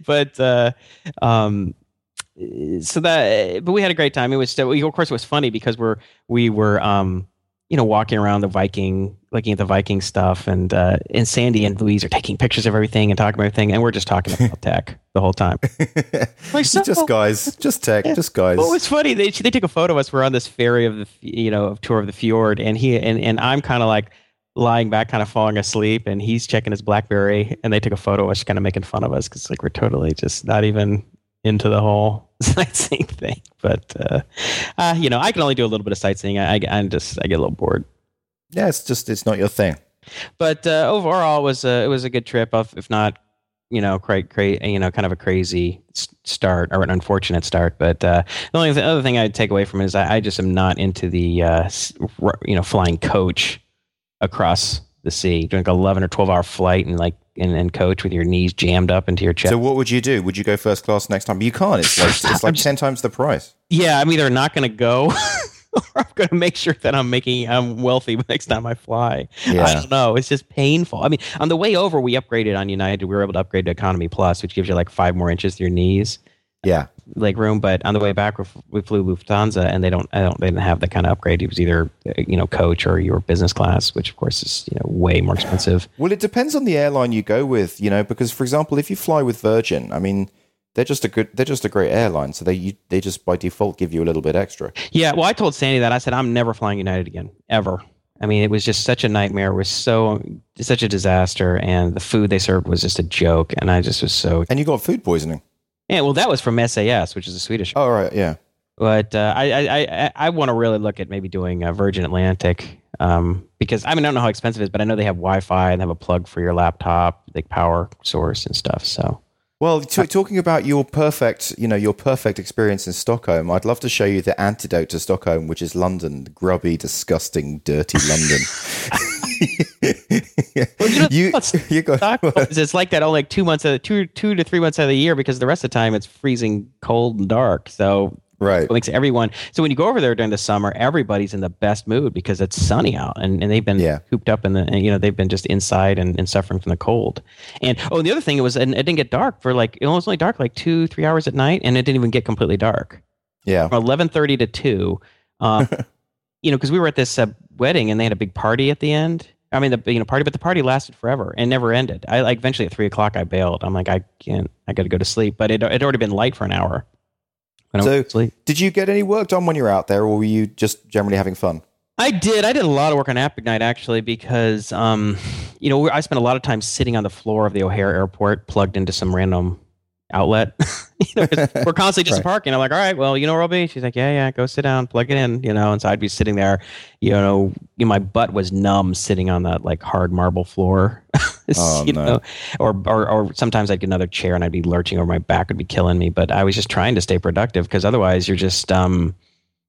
but uh, um, so that, but we had a great time. It was still, of course, it was funny because we're we were um you know, walking around the Viking, looking at the Viking stuff, and uh, and Sandy and Louise are taking pictures of everything and talking about everything, and we're just talking about [LAUGHS] tech the whole time. [LAUGHS] like, so, just guys, just tech, yeah. just guys. Well, it's funny. They they took a photo of us. We're on this ferry of the you know of tour of the fjord, and he and and I'm kind of like lying back, kind of falling asleep, and he's checking his BlackBerry, and they took a photo of us, kind of making fun of us because like we're totally just not even into the whole [LAUGHS] sightseeing thing. But uh, uh, you know, I can only do a little bit of sightseeing. I, I am just I get a little bored. Yeah, it's just it's not your thing. But uh, overall, it was a, it was a good trip. If not, you know, quite cra- you know, kind of a crazy start or an unfortunate start. But uh, the only th- other thing I'd take away from it is I, I just am not into the uh, you know flying coach across the sea, doing like eleven or twelve hour flight and like and, and coach with your knees jammed up into your chest. So what would you do? Would you go first class next time? You can't. It's like [LAUGHS] it's like ten times the price. Yeah, I'm either not going to go. [LAUGHS] or I'm going to make sure that I'm making I'm wealthy [LAUGHS] next time I fly. Yeah. I don't know. It's just painful. I mean, on the way over, we upgraded on United. We were able to upgrade to Economy Plus, which gives you like five more inches to your knees yeah leg room but on the way back we flew lufthansa and they don't, don't they didn't have the kind of upgrade it was either you know coach or your business class which of course is you know way more expensive well it depends on the airline you go with you know because for example if you fly with virgin i mean they're just a good they're just a great airline so they you, they just by default give you a little bit extra yeah well i told sandy that i said i'm never flying united again ever I mean, it was just such a nightmare. It was so such a disaster, and the food they served was just a joke. And I just was so. And you got food poisoning. Yeah, well, that was from SAS, which is a Swedish. Oh, right, yeah. But uh, I I I, I want to really look at maybe doing a Virgin Atlantic um, because I mean I don't know how expensive it is, but I know they have Wi-Fi and they have a plug for your laptop, the power source and stuff. So. Well, t- talking about your perfect, you know, your perfect experience in Stockholm, I'd love to show you the antidote to Stockholm, which is London, the grubby, disgusting, dirty London. [LAUGHS] well, you know, you, [LAUGHS] you go, it's like that only like two months of two two to three months out of the year because the rest of the time it's freezing cold and dark. So Right. It makes everyone. So when you go over there during the summer, everybody's in the best mood because it's sunny out, and, and they've been Yeah. cooped up in the, and, you know, they've been just inside and, and suffering from the cold. And oh, and the other thing it was, and it didn't get dark for like it was only dark like two, three hours at night, and it didn't even get completely dark Yeah. from eleven thirty to two. Um, [LAUGHS] you know, because we were at this uh, wedding and they had a big party at the end. I mean, the you know party, but the party lasted forever and never ended. I like eventually at three o'clock I bailed. I'm like, I can't. I got to go to sleep. But it it already been light for an hour. So-. Did you get any work done when you were out there, or were you just generally having fun? I did. I did a lot of work on App Ignite actually because, um, you know, I spent a lot of time sitting on the floor of the O'Hare Airport, plugged into some random outlet. [LAUGHS] you know, [LAUGHS] we're constantly just Right. parking. I'm like, all right, well, you know where I'll be. She's like, yeah, yeah, go sit down, plug it in. You know, and so I'd be sitting there. You know, you know, my butt was numb sitting on that like hard marble floor. [LAUGHS] Oh, you no. know, or, or or sometimes I'd get another chair and I'd be lurching over my back would be killing me. But I was just trying to stay productive because otherwise you're just um,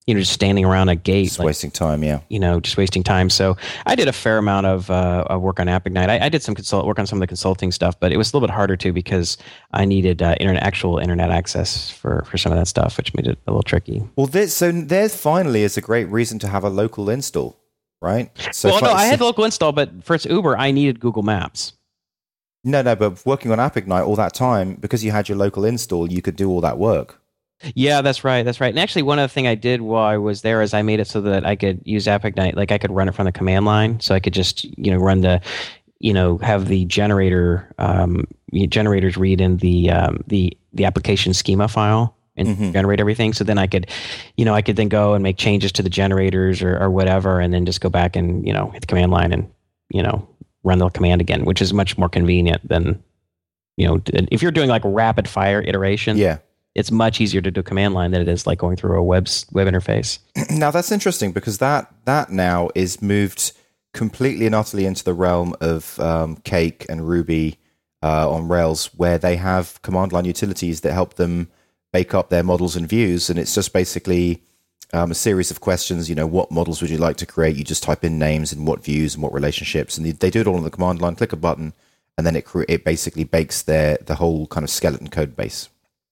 you know, just standing around a gate Just like, wasting time, yeah. you know, just wasting time. So I did a fair amount of, uh, of work on App Ignite. I, I did some consult work on some of the consulting stuff, but it was a little bit harder too because I needed uh, internet actual internet access for for some of that stuff, which made it a little tricky. Well, this, so there finally is a great reason to have a local install, right? So well, if no, I- I had local install, but for its Uber, I needed Google Maps. no, no, but working on App Ignite all that time because you had your local install, you could do all that work. Yeah, that's right. That's right. And actually, one other thing I did while I was there is I made it so that I could use App Ignite, like I could run it from the command line, so I could just you know run the, you know, have the generator um, generators read in the um, the the application schema file and Mhm. generate everything. So then I could, you know, I could then go and make changes to the generators or, or whatever, and then just go back and you know hit the command line and you know run the command again, which is much more convenient than. You know, if you're doing like rapid fire iteration, Yeah. It's much easier to do command line than it is like going through a web web interface. [CLEARS THROAT] now that's interesting because that that now is moved completely and utterly into the realm of um, Cake and Ruby uh, on Rails, where they have command line utilities that help them bake up their models and views, and it's just basically um, a series of questions. You know, what models would you like to create? You just type in names and what views and what relationships, and they, they do it all on the command line. Click a button, and then it it basically bakes their the whole kind of skeleton code base.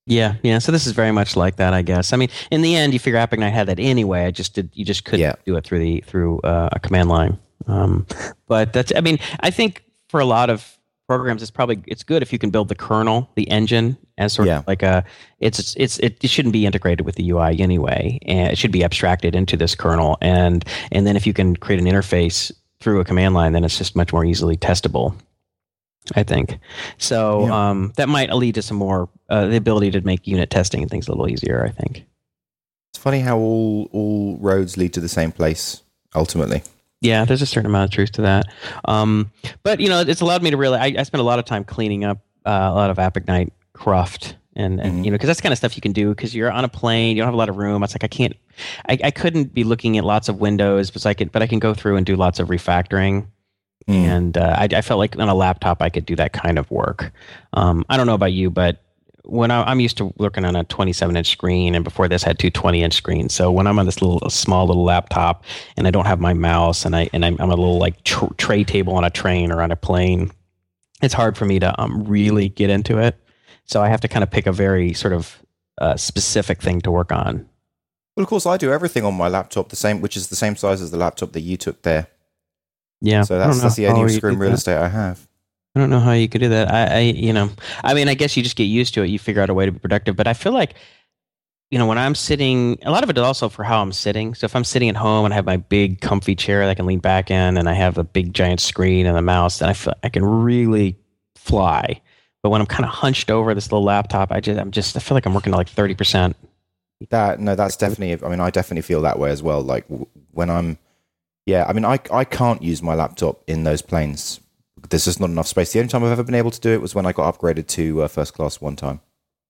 Yeah, yeah. So this is very much like that, I guess. I mean, in the end, you figure App Ignite had that anyway. I just did. You just couldn't Yeah. do it through the through uh, a command line. Um, but that's. I mean, I think for a lot of programs, it's probably it's good if you can build the kernel, the engine, as sort Yeah. of like a. It's it's it, it shouldn't be integrated with the UI anyway, and it should be abstracted into this kernel, and and then if you can create an interface through a command line, then it's just much more easily testable. I think. So Yeah. um, that might lead to some more uh, the ability to make unit testing and things a little easier. I think. It's funny how all all roads lead to the same place ultimately. Yeah, there's a certain amount of truth to that. Um, but you know, it's allowed me to really. I, I spent a lot of time cleaning up uh, a lot of App Ignite cruft. And, and Mhm. you know because that's kind of stuff you can do because you're on a plane you don't have a lot of room it's like i can't I, I couldn't be looking at lots of windows but I could but i can go through and do lots of refactoring Mm. and uh, I, I felt like on a laptop I could do that kind of work. Um, I don't know about you, but when I, I'm used to working on a 27 inch screen, and before this I had two 20 inch screens. So when I'm on this little small little laptop and I don't have my mouse and I and I'm, I'm a little like tr- tray table on a train or on a plane, it's hard for me to um, really get into it. So I have to kind of pick a very sort of uh, specific thing to work on. Well, of course, I do everything on my laptop the same, which is the same size as the laptop that you took there. Yeah, So that's that's the only screen real estate I have. I don't know how you could do that. I, I, you know, I mean, I guess you just get used to it. You figure out a way to be productive. But I feel like, you know, when I'm sitting, a lot of it is also for how I'm sitting. So if I'm sitting at home and I have my big, comfy chair that I can lean back in, and I have a big, giant screen and a mouse, then I feel I can really fly. But when I'm kind of hunched over this little laptop, I just, I'm just, I feel like I'm working at like thirty percent. That no, that's definitely. I mean, I definitely feel that way as well. Like w- when I'm, yeah. I mean, I I can't use my laptop in those planes. There's just not enough space. The only time I've ever been able to do it was when I got upgraded to uh, first class one time.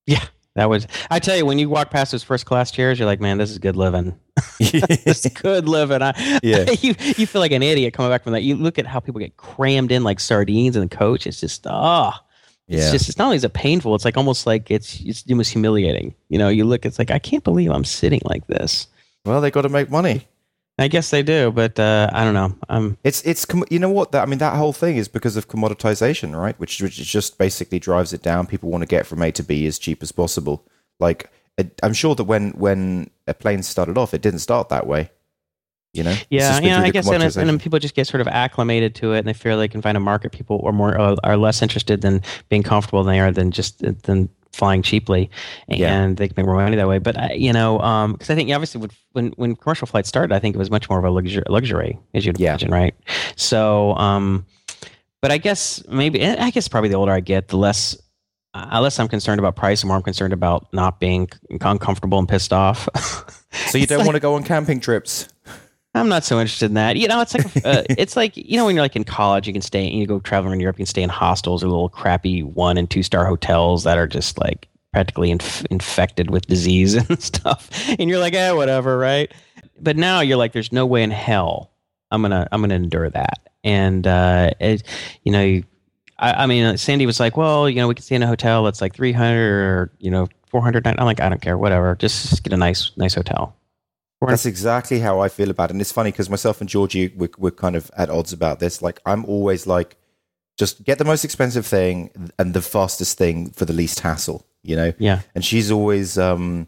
Yeah, that was. I tell you, when you walk past those first class chairs, you're like, man, this is good living. [LAUGHS] this is good living. I, Yeah. [LAUGHS] you you feel like an idiot coming back from that. You look at how people get crammed in like sardines in the coach. It's just ah, it's yeah. just it's not only is it painful. It's like almost like it's it's almost humiliating. You know, you look. It's like I can't believe I'm sitting like this. well, they got to make money. I guess they do, but uh, I don't know. I'm It's it's you know what that I mean that whole thing is because of commoditization, right? Which which just basically drives it down. People want to get from A to B as cheap as possible. Like I'm sure that when when a plane started off, it didn't start that way. You know, Yeah, yeah. I guess, and, and then people just get sort of acclimated to it, and they feel they can find a market. People are more uh, are less interested than being comfortable than they are than just than flying cheaply, and Yeah. they can make more money that way. But I, you know, because I think obviously when, when when commercial flights started, I think it was much more of a luxury, luxury as you'd Yeah. imagine, right? So, um, but I guess maybe I guess probably the older I get, the less. Uh, less I'm concerned about price, the more I'm concerned about not being uncomfortable and pissed off. so you [LAUGHS] don't like- want to go on camping trips. I'm not so interested in that. You know, it's like uh, [LAUGHS] it's like you know when you're like in college, you can stay, and you go traveling in Europe, you can stay in hostels or little crappy one and two star hotels that are just like practically inf- infected with disease [LAUGHS] and stuff, and you're like, eh, whatever, right? But now you're like, there's no way in hell I'm gonna I'm gonna endure that, and uh, it, you know, you, I, I mean, Sandy was like, well, you know, we can stay in a hotel that's like 300 or you know 400. I'm like, I don't care, whatever, just get a nice nice hotel. That's exactly how I feel about it. And it's funny because myself and Georgie, we're, we're kind of at odds about this. Like, I'm always like, just get the most expensive thing and the fastest thing for the least hassle, you know? Yeah. And she's always um,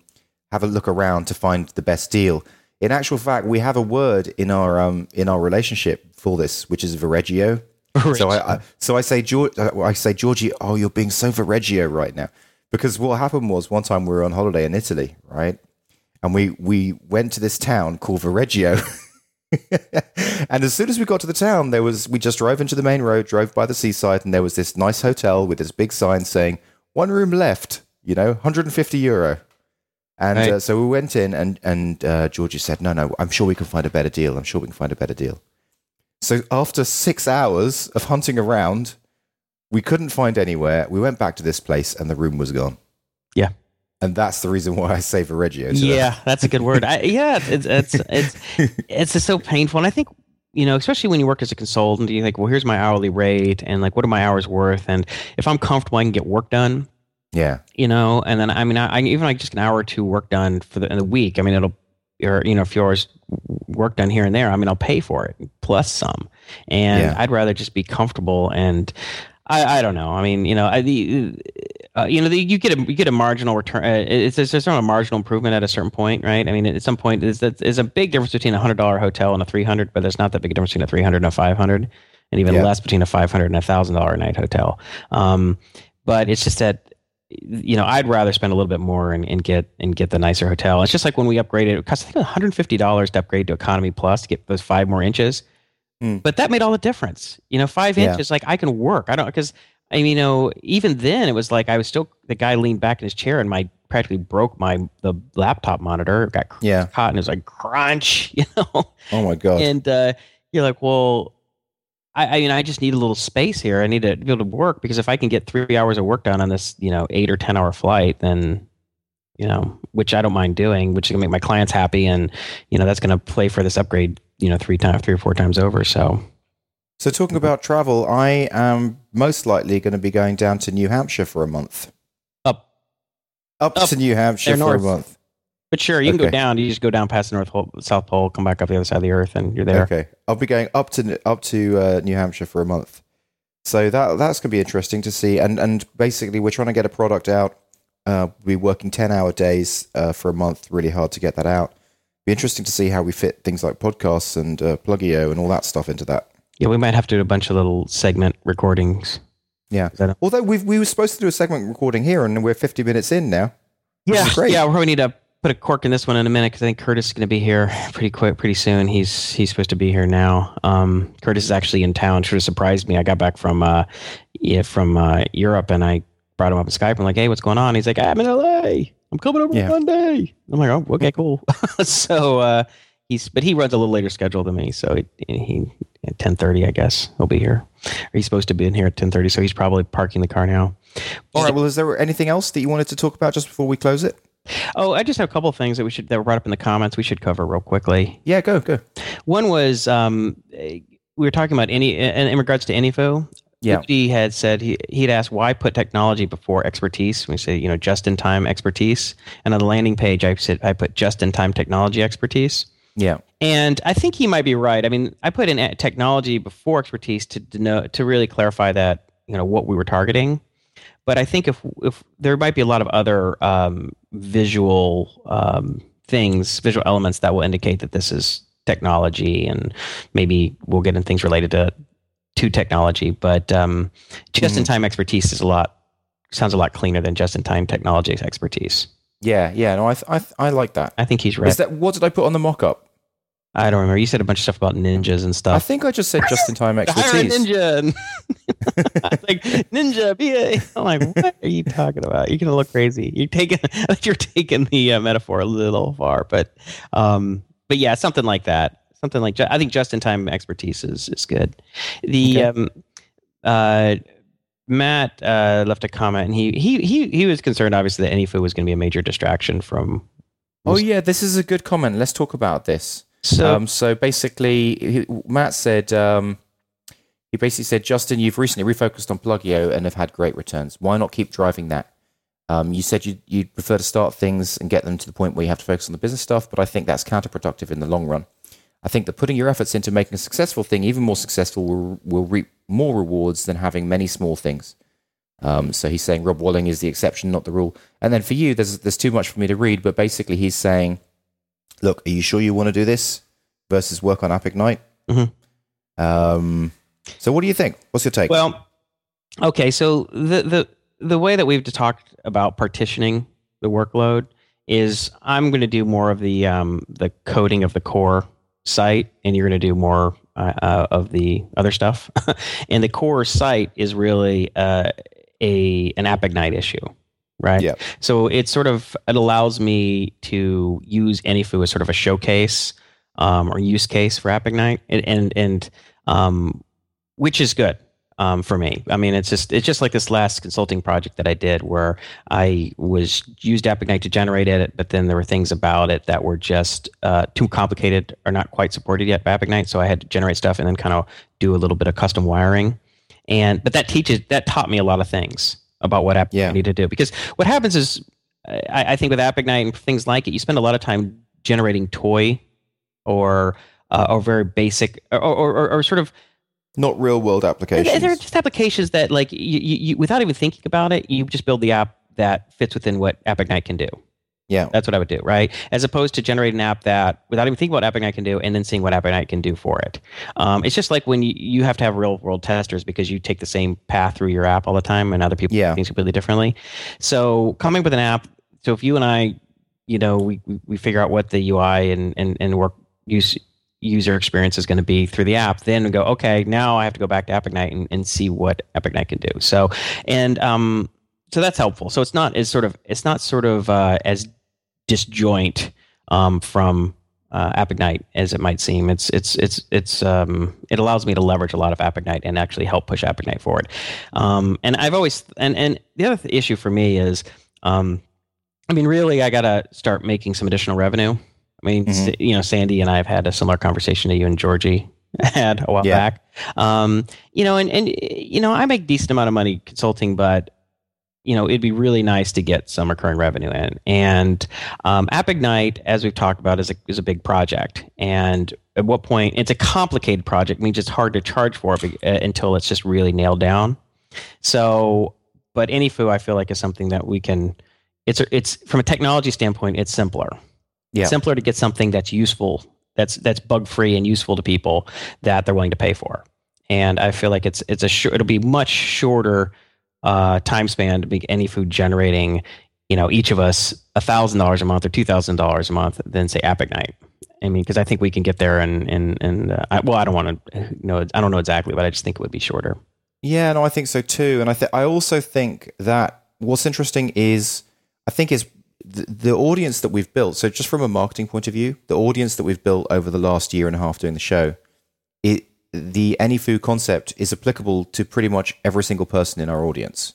have a look around to find the best deal. In actual fact, we have a word in our um, in our relationship for this, which is Viareggio. So I, I so I say George, I say Georgie, oh, you're being so Viareggio right now. Because what happened was one time we were on holiday in Italy, right? And we we went to this town called Viareggio. [LAUGHS] and as soon as we got to the town, there was we just drove into the main road, drove by the seaside, and there was this nice hotel with this big sign saying one room left, you know, 150 euro. And Right. uh, so we went in, and and uh, Georgie said, "No, no, I'm sure we can find a better deal. I'm sure we can find a better deal." So after six hours of hunting around, we couldn't find anywhere. We went back to this place, and the room was gone. Yeah. And that's the reason why I say Viareggio. to yeah, that's a good word. I, yeah, it's it's it's it's just so painful, and I think you know, especially when you work as a consultant, you think, well, here's my hourly rate, and like, what are my hours worth? And if I'm comfortable, I can get work done. yeah, You know, and then I mean, I, I even like just an hour or two work done for the in the week. I mean, it'll or you know, a few hours work done here and there. I mean, I'll pay for it plus some, and Yeah. I'd rather just be comfortable and. I, I don't know. I mean, you know, I, the, uh, you know, the, you get a you get a marginal return. Uh, it's there's not a marginal improvement at a certain point, right? I mean, at some point, there's, there's a big difference between a hundred dollar hotel and a three hundred, but there's not that big a difference between a three hundred and a five hundred, and even Yeah. less between a five hundred and a thousand dollar night hotel. Um, but it's just that you know I'd rather spend a little bit more and, and get and get the nicer hotel. It's just like when we upgraded, it cost I think one hundred fifty dollars to upgrade to economy plus to get those five more inches. Hmm. But that made all the difference. You know, five Yeah. inches, like I can work. I don't because I mean, you know, even then it was like I was still the guy leaned back in his chair and my practically broke my the laptop monitor. Got yeah. caught and it was like crunch, [LAUGHS] you know. Oh my god. And uh, you're like, well, I, I mean, I just need a little space here. I need to be able to work because if I can get three hours of work done on this, you know, eight or ten hour flight, then you know, which I don't mind doing, which is gonna make my clients happy, and you know, that's gonna play for this upgrade, you know, three times, three or four times over. So So, talking about travel, I am most likely going to be going down to New Hampshire for a month. up, Up, Up. to New Hampshire for a month. but sure, you can go down. You just go down past the North Pole, South Pole, come back up the other side of the Earth, and you're there. Okay, I'll be going up to up to uh, New Hampshire for a month. So that that's going to be interesting to see. And and basically, we're trying to get a product out. Uh, we're working ten hour days uh, for a month. Really hard to get that out. Be interesting to see how we fit things like podcasts and uh, Pluggio and all that stuff into that. Yeah, we might have to do a bunch of little segment recordings. Yeah. Although we we were supposed to do a segment recording here, and we're fifty minutes in now. Yeah, great. yeah. Probably need to put a cork in this one in a minute because I think Curtis is going to be here pretty quick, pretty soon. He's he's supposed to be here now. Um, Curtis is actually in town. Should have surprised me. I got back from uh, yeah, from uh, Europe and I brought him up on Skype. I'm like, hey, what's going on? He's like, I'm in LA. I'm coming over Yeah. Monday. I'm like, oh, okay, cool. [LAUGHS] so uh, he's, but he runs a little later schedule than me. So he, he at 10:30, I guess he'll be here. Or he's supposed to be in here at 10:30. So he's probably parking the car now. All right. Well, is there anything else that you wanted to talk about just before we close it? Oh, I just have a couple of things that we should that were brought up in the comments. We should cover real quickly. Yeah, go go. One was um, we were talking about any in, in regards to AnyFu. Yeah. He had said he he'd asked why put technology before expertise. We say you know just in time expertise, and on the landing page I said I put just in time technology expertise. Yeah. And I think he might be right. I mean, I put in technology before expertise to denote to really clarify that you know what we were targeting. but I think if if there might be a lot of other um, visual um, things, visual elements that will indicate that this is technology, and maybe we'll get in things related to to technology. But um, just in time expertise is a lot sounds a lot cleaner than just in time technology expertise. Yeah, yeah. No, I th- I, th- I like that. I think he's right. Is that what did I put on the mock-up? I don't remember. You said a bunch of stuff about ninjas and stuff. I think I just said just-in-time [LAUGHS] Hire a expertise. ninja. [LAUGHS] [LAUGHS] Like ninja BA. I'm like, what are you talking about? You're gonna look crazy. You're taking. You're taking the uh, metaphor a little far, but um, but yeah, something like that. Something like I think just-in-time expertise is is good. The Okay. um, uh, Matt uh, left a comment, and he he he he was concerned, obviously, that AnyFu was going to be a major distraction from. Oh yeah, this is a good comment. Let's talk about this. So um, so basically, he, Matt said um, he basically said, Justin, you've recently refocused on Pluggio and have had great returns. Why not keep driving that? Um, you said you'd, you'd prefer to start things and get them to the point where you have to focus on the business stuff, but I think that's counterproductive in the long run. I think that putting your efforts into making a successful thing even more successful will, will reap more rewards than having many small things. Um, so he's saying Rob Walling is the exception, not the rule. And then for you, there's there's too much for me to read, but basically he's saying, look, are you sure you want to do this versus work on App Ignite? Mhm. Um, so what do you think? What's your take? Well, okay. So the the the way that we've talked about partitioning the workload is I'm going to do more of the um, the coding of the core site, and you're going to do more uh, uh, of the other stuff. [LAUGHS] and the core site is really uh, a an App Ignite issue, right? Yeah. So it sort of it allows me to use AnyFu as sort of a showcase um, or use case for App Ignite, and and, and um, which is good um, for me. I mean, it's just it's just like this last consulting project that I did where I was used App Ignite to generate it, but then there were things about it that were just uh, too complicated or not quite supported yet by App Ignite. So I had to generate stuff and then kind of do a little bit of custom wiring. And but that teaches that taught me a lot of things about what App Yeah. Need to do because what happens is I, I think with App Ignite and things like it, you spend a lot of time generating toy or uh, or very basic or, or, or, or sort of not real world applications. they're just applications that, like, you, you, without even thinking about it, you just build the app that fits within what App Ignite can do. yeah. That's what I would do, right? As opposed to generate an app that, without even thinking about App Ignite can do, and then seeing what App Ignite can do for it. Um, it's just like when you, you have to have real world testers because you take the same path through your app all the time, and other people Yeah. do things completely differently. So coming with an app, so if you and I, you know, we we- we figure out what the UI and and and work use user experience is going to be through the app, then go, okay, now I have to go back to Ignite and, and see what Ignite can do. So, and um, so that's helpful. So it's not as sort of it's not sort of uh, as disjoint um, from uh, App Ignite as it might seem. It's it's it's it's um, it allows me to leverage a lot of App Ignite and actually help push App Ignite forward. Um, and I've always and and the other th- issue for me is, um, I mean, really, I got to start making some additional revenue. I mean, Mhm. you know, Sandy and I have had a similar conversation to you and Georgie [LAUGHS] had a while Yeah. back. Um, you know, and and you know, I make decent amount of money consulting, but you know, it'd be really nice to get some recurring revenue in. And um, App Ignite, as we've talked about, is a is a big project. And at what point it's a complicated project It means it's hard to charge for it uh, until it's just really nailed down. So, but AnyFu, I feel like is something that we can. It's it's from a technology standpoint, it's simpler. Yeah. simpler to get something that's useful, that's that's bug free and useful to people that they're willing to pay for. And I feel like it's it's a short, it'll be much shorter uh, time span to make AnyFu generating, you know, each of us a thousand dollars a month or two thousand dollars a month than say App Ignite. I mean, because I think we can get there, and and and uh, I, well, I don't want to know, I don't know exactly, but I just think it would be shorter. Yeah, no, I think so too. And I th- I also think that what's interesting is I think is the, the audience that we've built. So just from a marketing point of view, the audience that we've built over the last year and a half doing the show, it the AnyFu concept is applicable to pretty much every single person in our audience.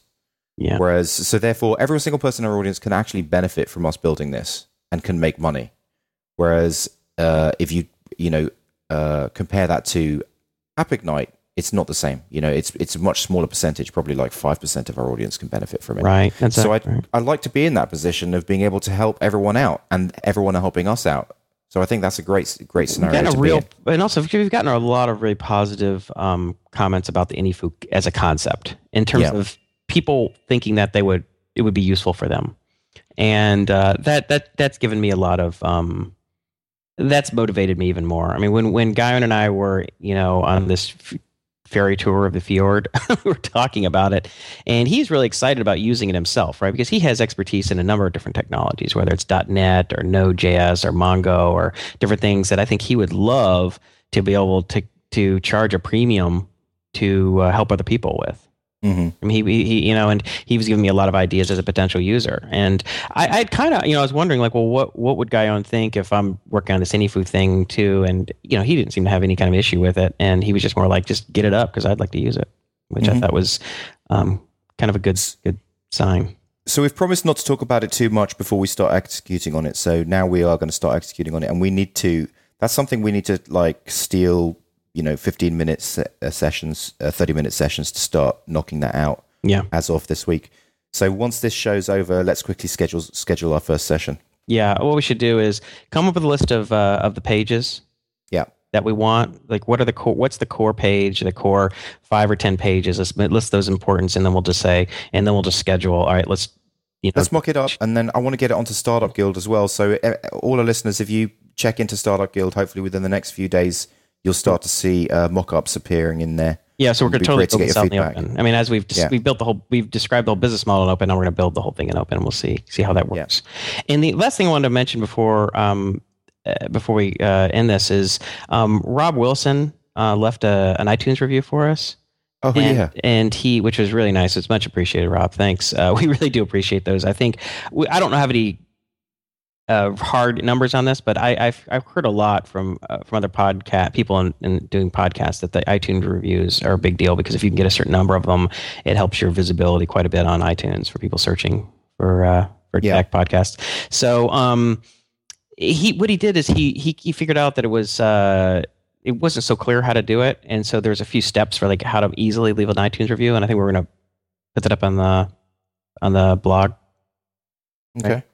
Yeah, Whereas, so therefore, every single person in our audience can actually benefit from us building this and can make money. Whereas, uh, if you you know uh, compare that to App Ignite, it's not the same. You know, it's it's a much smaller percentage. Probably like five percent of our audience can benefit from it. right. That's So I right. I'd like to be in that position of being able to help everyone out and everyone are helping us out. So I think that's a great great We've scenario to a be in. and also we've gotten a lot of really positive um, comments about the AnyFu as a concept in terms Yeah. of people thinking that they would it would be useful for them, and uh, that that that's given me a lot of um, that's motivated me even more. I mean, when when Guyon and I were you know on this f- ferry tour of the fjord, we [LAUGHS] were talking about it, and he's really excited about using it himself, right? Because he has expertise in a number of different technologies, whether it's .NET or Node.js or Mongo or different things that I think he would love to be able to to charge a premium to uh, help other people with. Hmm I mean, he, he, you know, and he was giving me a lot of ideas as a potential user. And I, I kind of, you know, I was wondering, like, well, what, what would Guyon think if I'm working on this AnyFu thing too? And, you know, he didn't seem to have any kind of issue with it. And he was just more like, just get it up because I'd like to use it, which I Mhm. thought was um, kind of a good, good sign. So we've promised not to talk about it too much before we start executing on it. So now we are going to start executing on it, and we need to. That's something we need to like steal. You know, fifteen minutes uh, sessions, uh, thirty minute sessions to start knocking that out Yeah. as of this week. So once this show's over, let's quickly schedule schedule our first session. Yeah. What we should do is come up with a list of, uh, of the pages Yeah. that we want. Like, what are the core? What's the core page? The core five or ten pages. Let's list those importance, and then we'll just say, and then we'll just schedule. All right, let's you know, Let's mock it up, and then I want to get it onto Startup Guild as well. So uh, all our listeners, if you check into Startup Guild, hopefully within the next few days, you'll start to see uh, mock-ups appearing in there. yeah. So we're going to totally to build get this out your in the open. I mean, as we've Yeah. we've built the whole, we've described the whole business model in open. Now we're going to build the whole thing in open, and we'll see see how that Yeah. works. And the last thing I wanted to mention before um, uh, before we uh, end this is um, Rob Wilson uh, left a, an iTunes review for us. Oh and, yeah, and he, which was really nice. It's much appreciated, Rob. Thanks. Uh, [LAUGHS] we really do appreciate those. I think we, I don't know how any uh, hard numbers on this, but I, I've I've heard a lot from uh, from other podcast people in, in doing podcasts that the iTunes reviews are a big deal because if you can get a certain number of them, it helps your visibility quite a bit on iTunes for people searching for uh, for Yeah. tech podcasts. So um, he what he did is he he he figured out that it was. Uh, it wasn't so clear how to do it, and so there's a few steps for like how to easily leave an iTunes review, and I think we're gonna put that up on the on the blog. okay.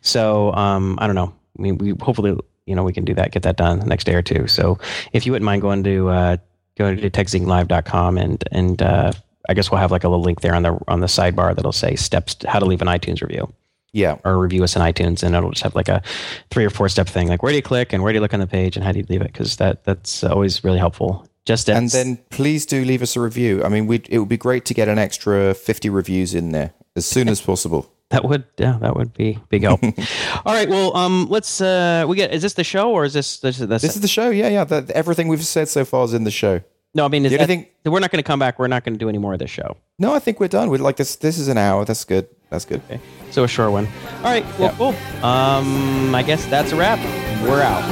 So um, I don't know. I mean, we hopefully you know we can do that, get that done the next day or two. So if you wouldn't mind going to uh, go to techzinglive.com and and uh, I guess we'll have like a little link there on the on the sidebar that'll say steps to how to leave an iTunes review Yeah, or review us in iTunes, and it'll just have like a three or four step thing, like where do you click and where do you look on the page and how do you leave it? Because that that's always really helpful. Just as, and then please do leave us a review. I mean, we it would be great to get an extra fifty reviews in there as soon as possible. That would yeah that would be big help. [LAUGHS] All right, well um let's uh we get is this the show or is this this, this, This is the show. Yeah, yeah. The, everything we've said so far is in the show. no I mean is that, only we're not going to come back. We're not going to do any more of this show. no, I think we're done. We're like this. This is an hour. That's good. That's good. Okay, so a short one. All right, well Yeah. cool. Um, I guess that's a wrap. We're out.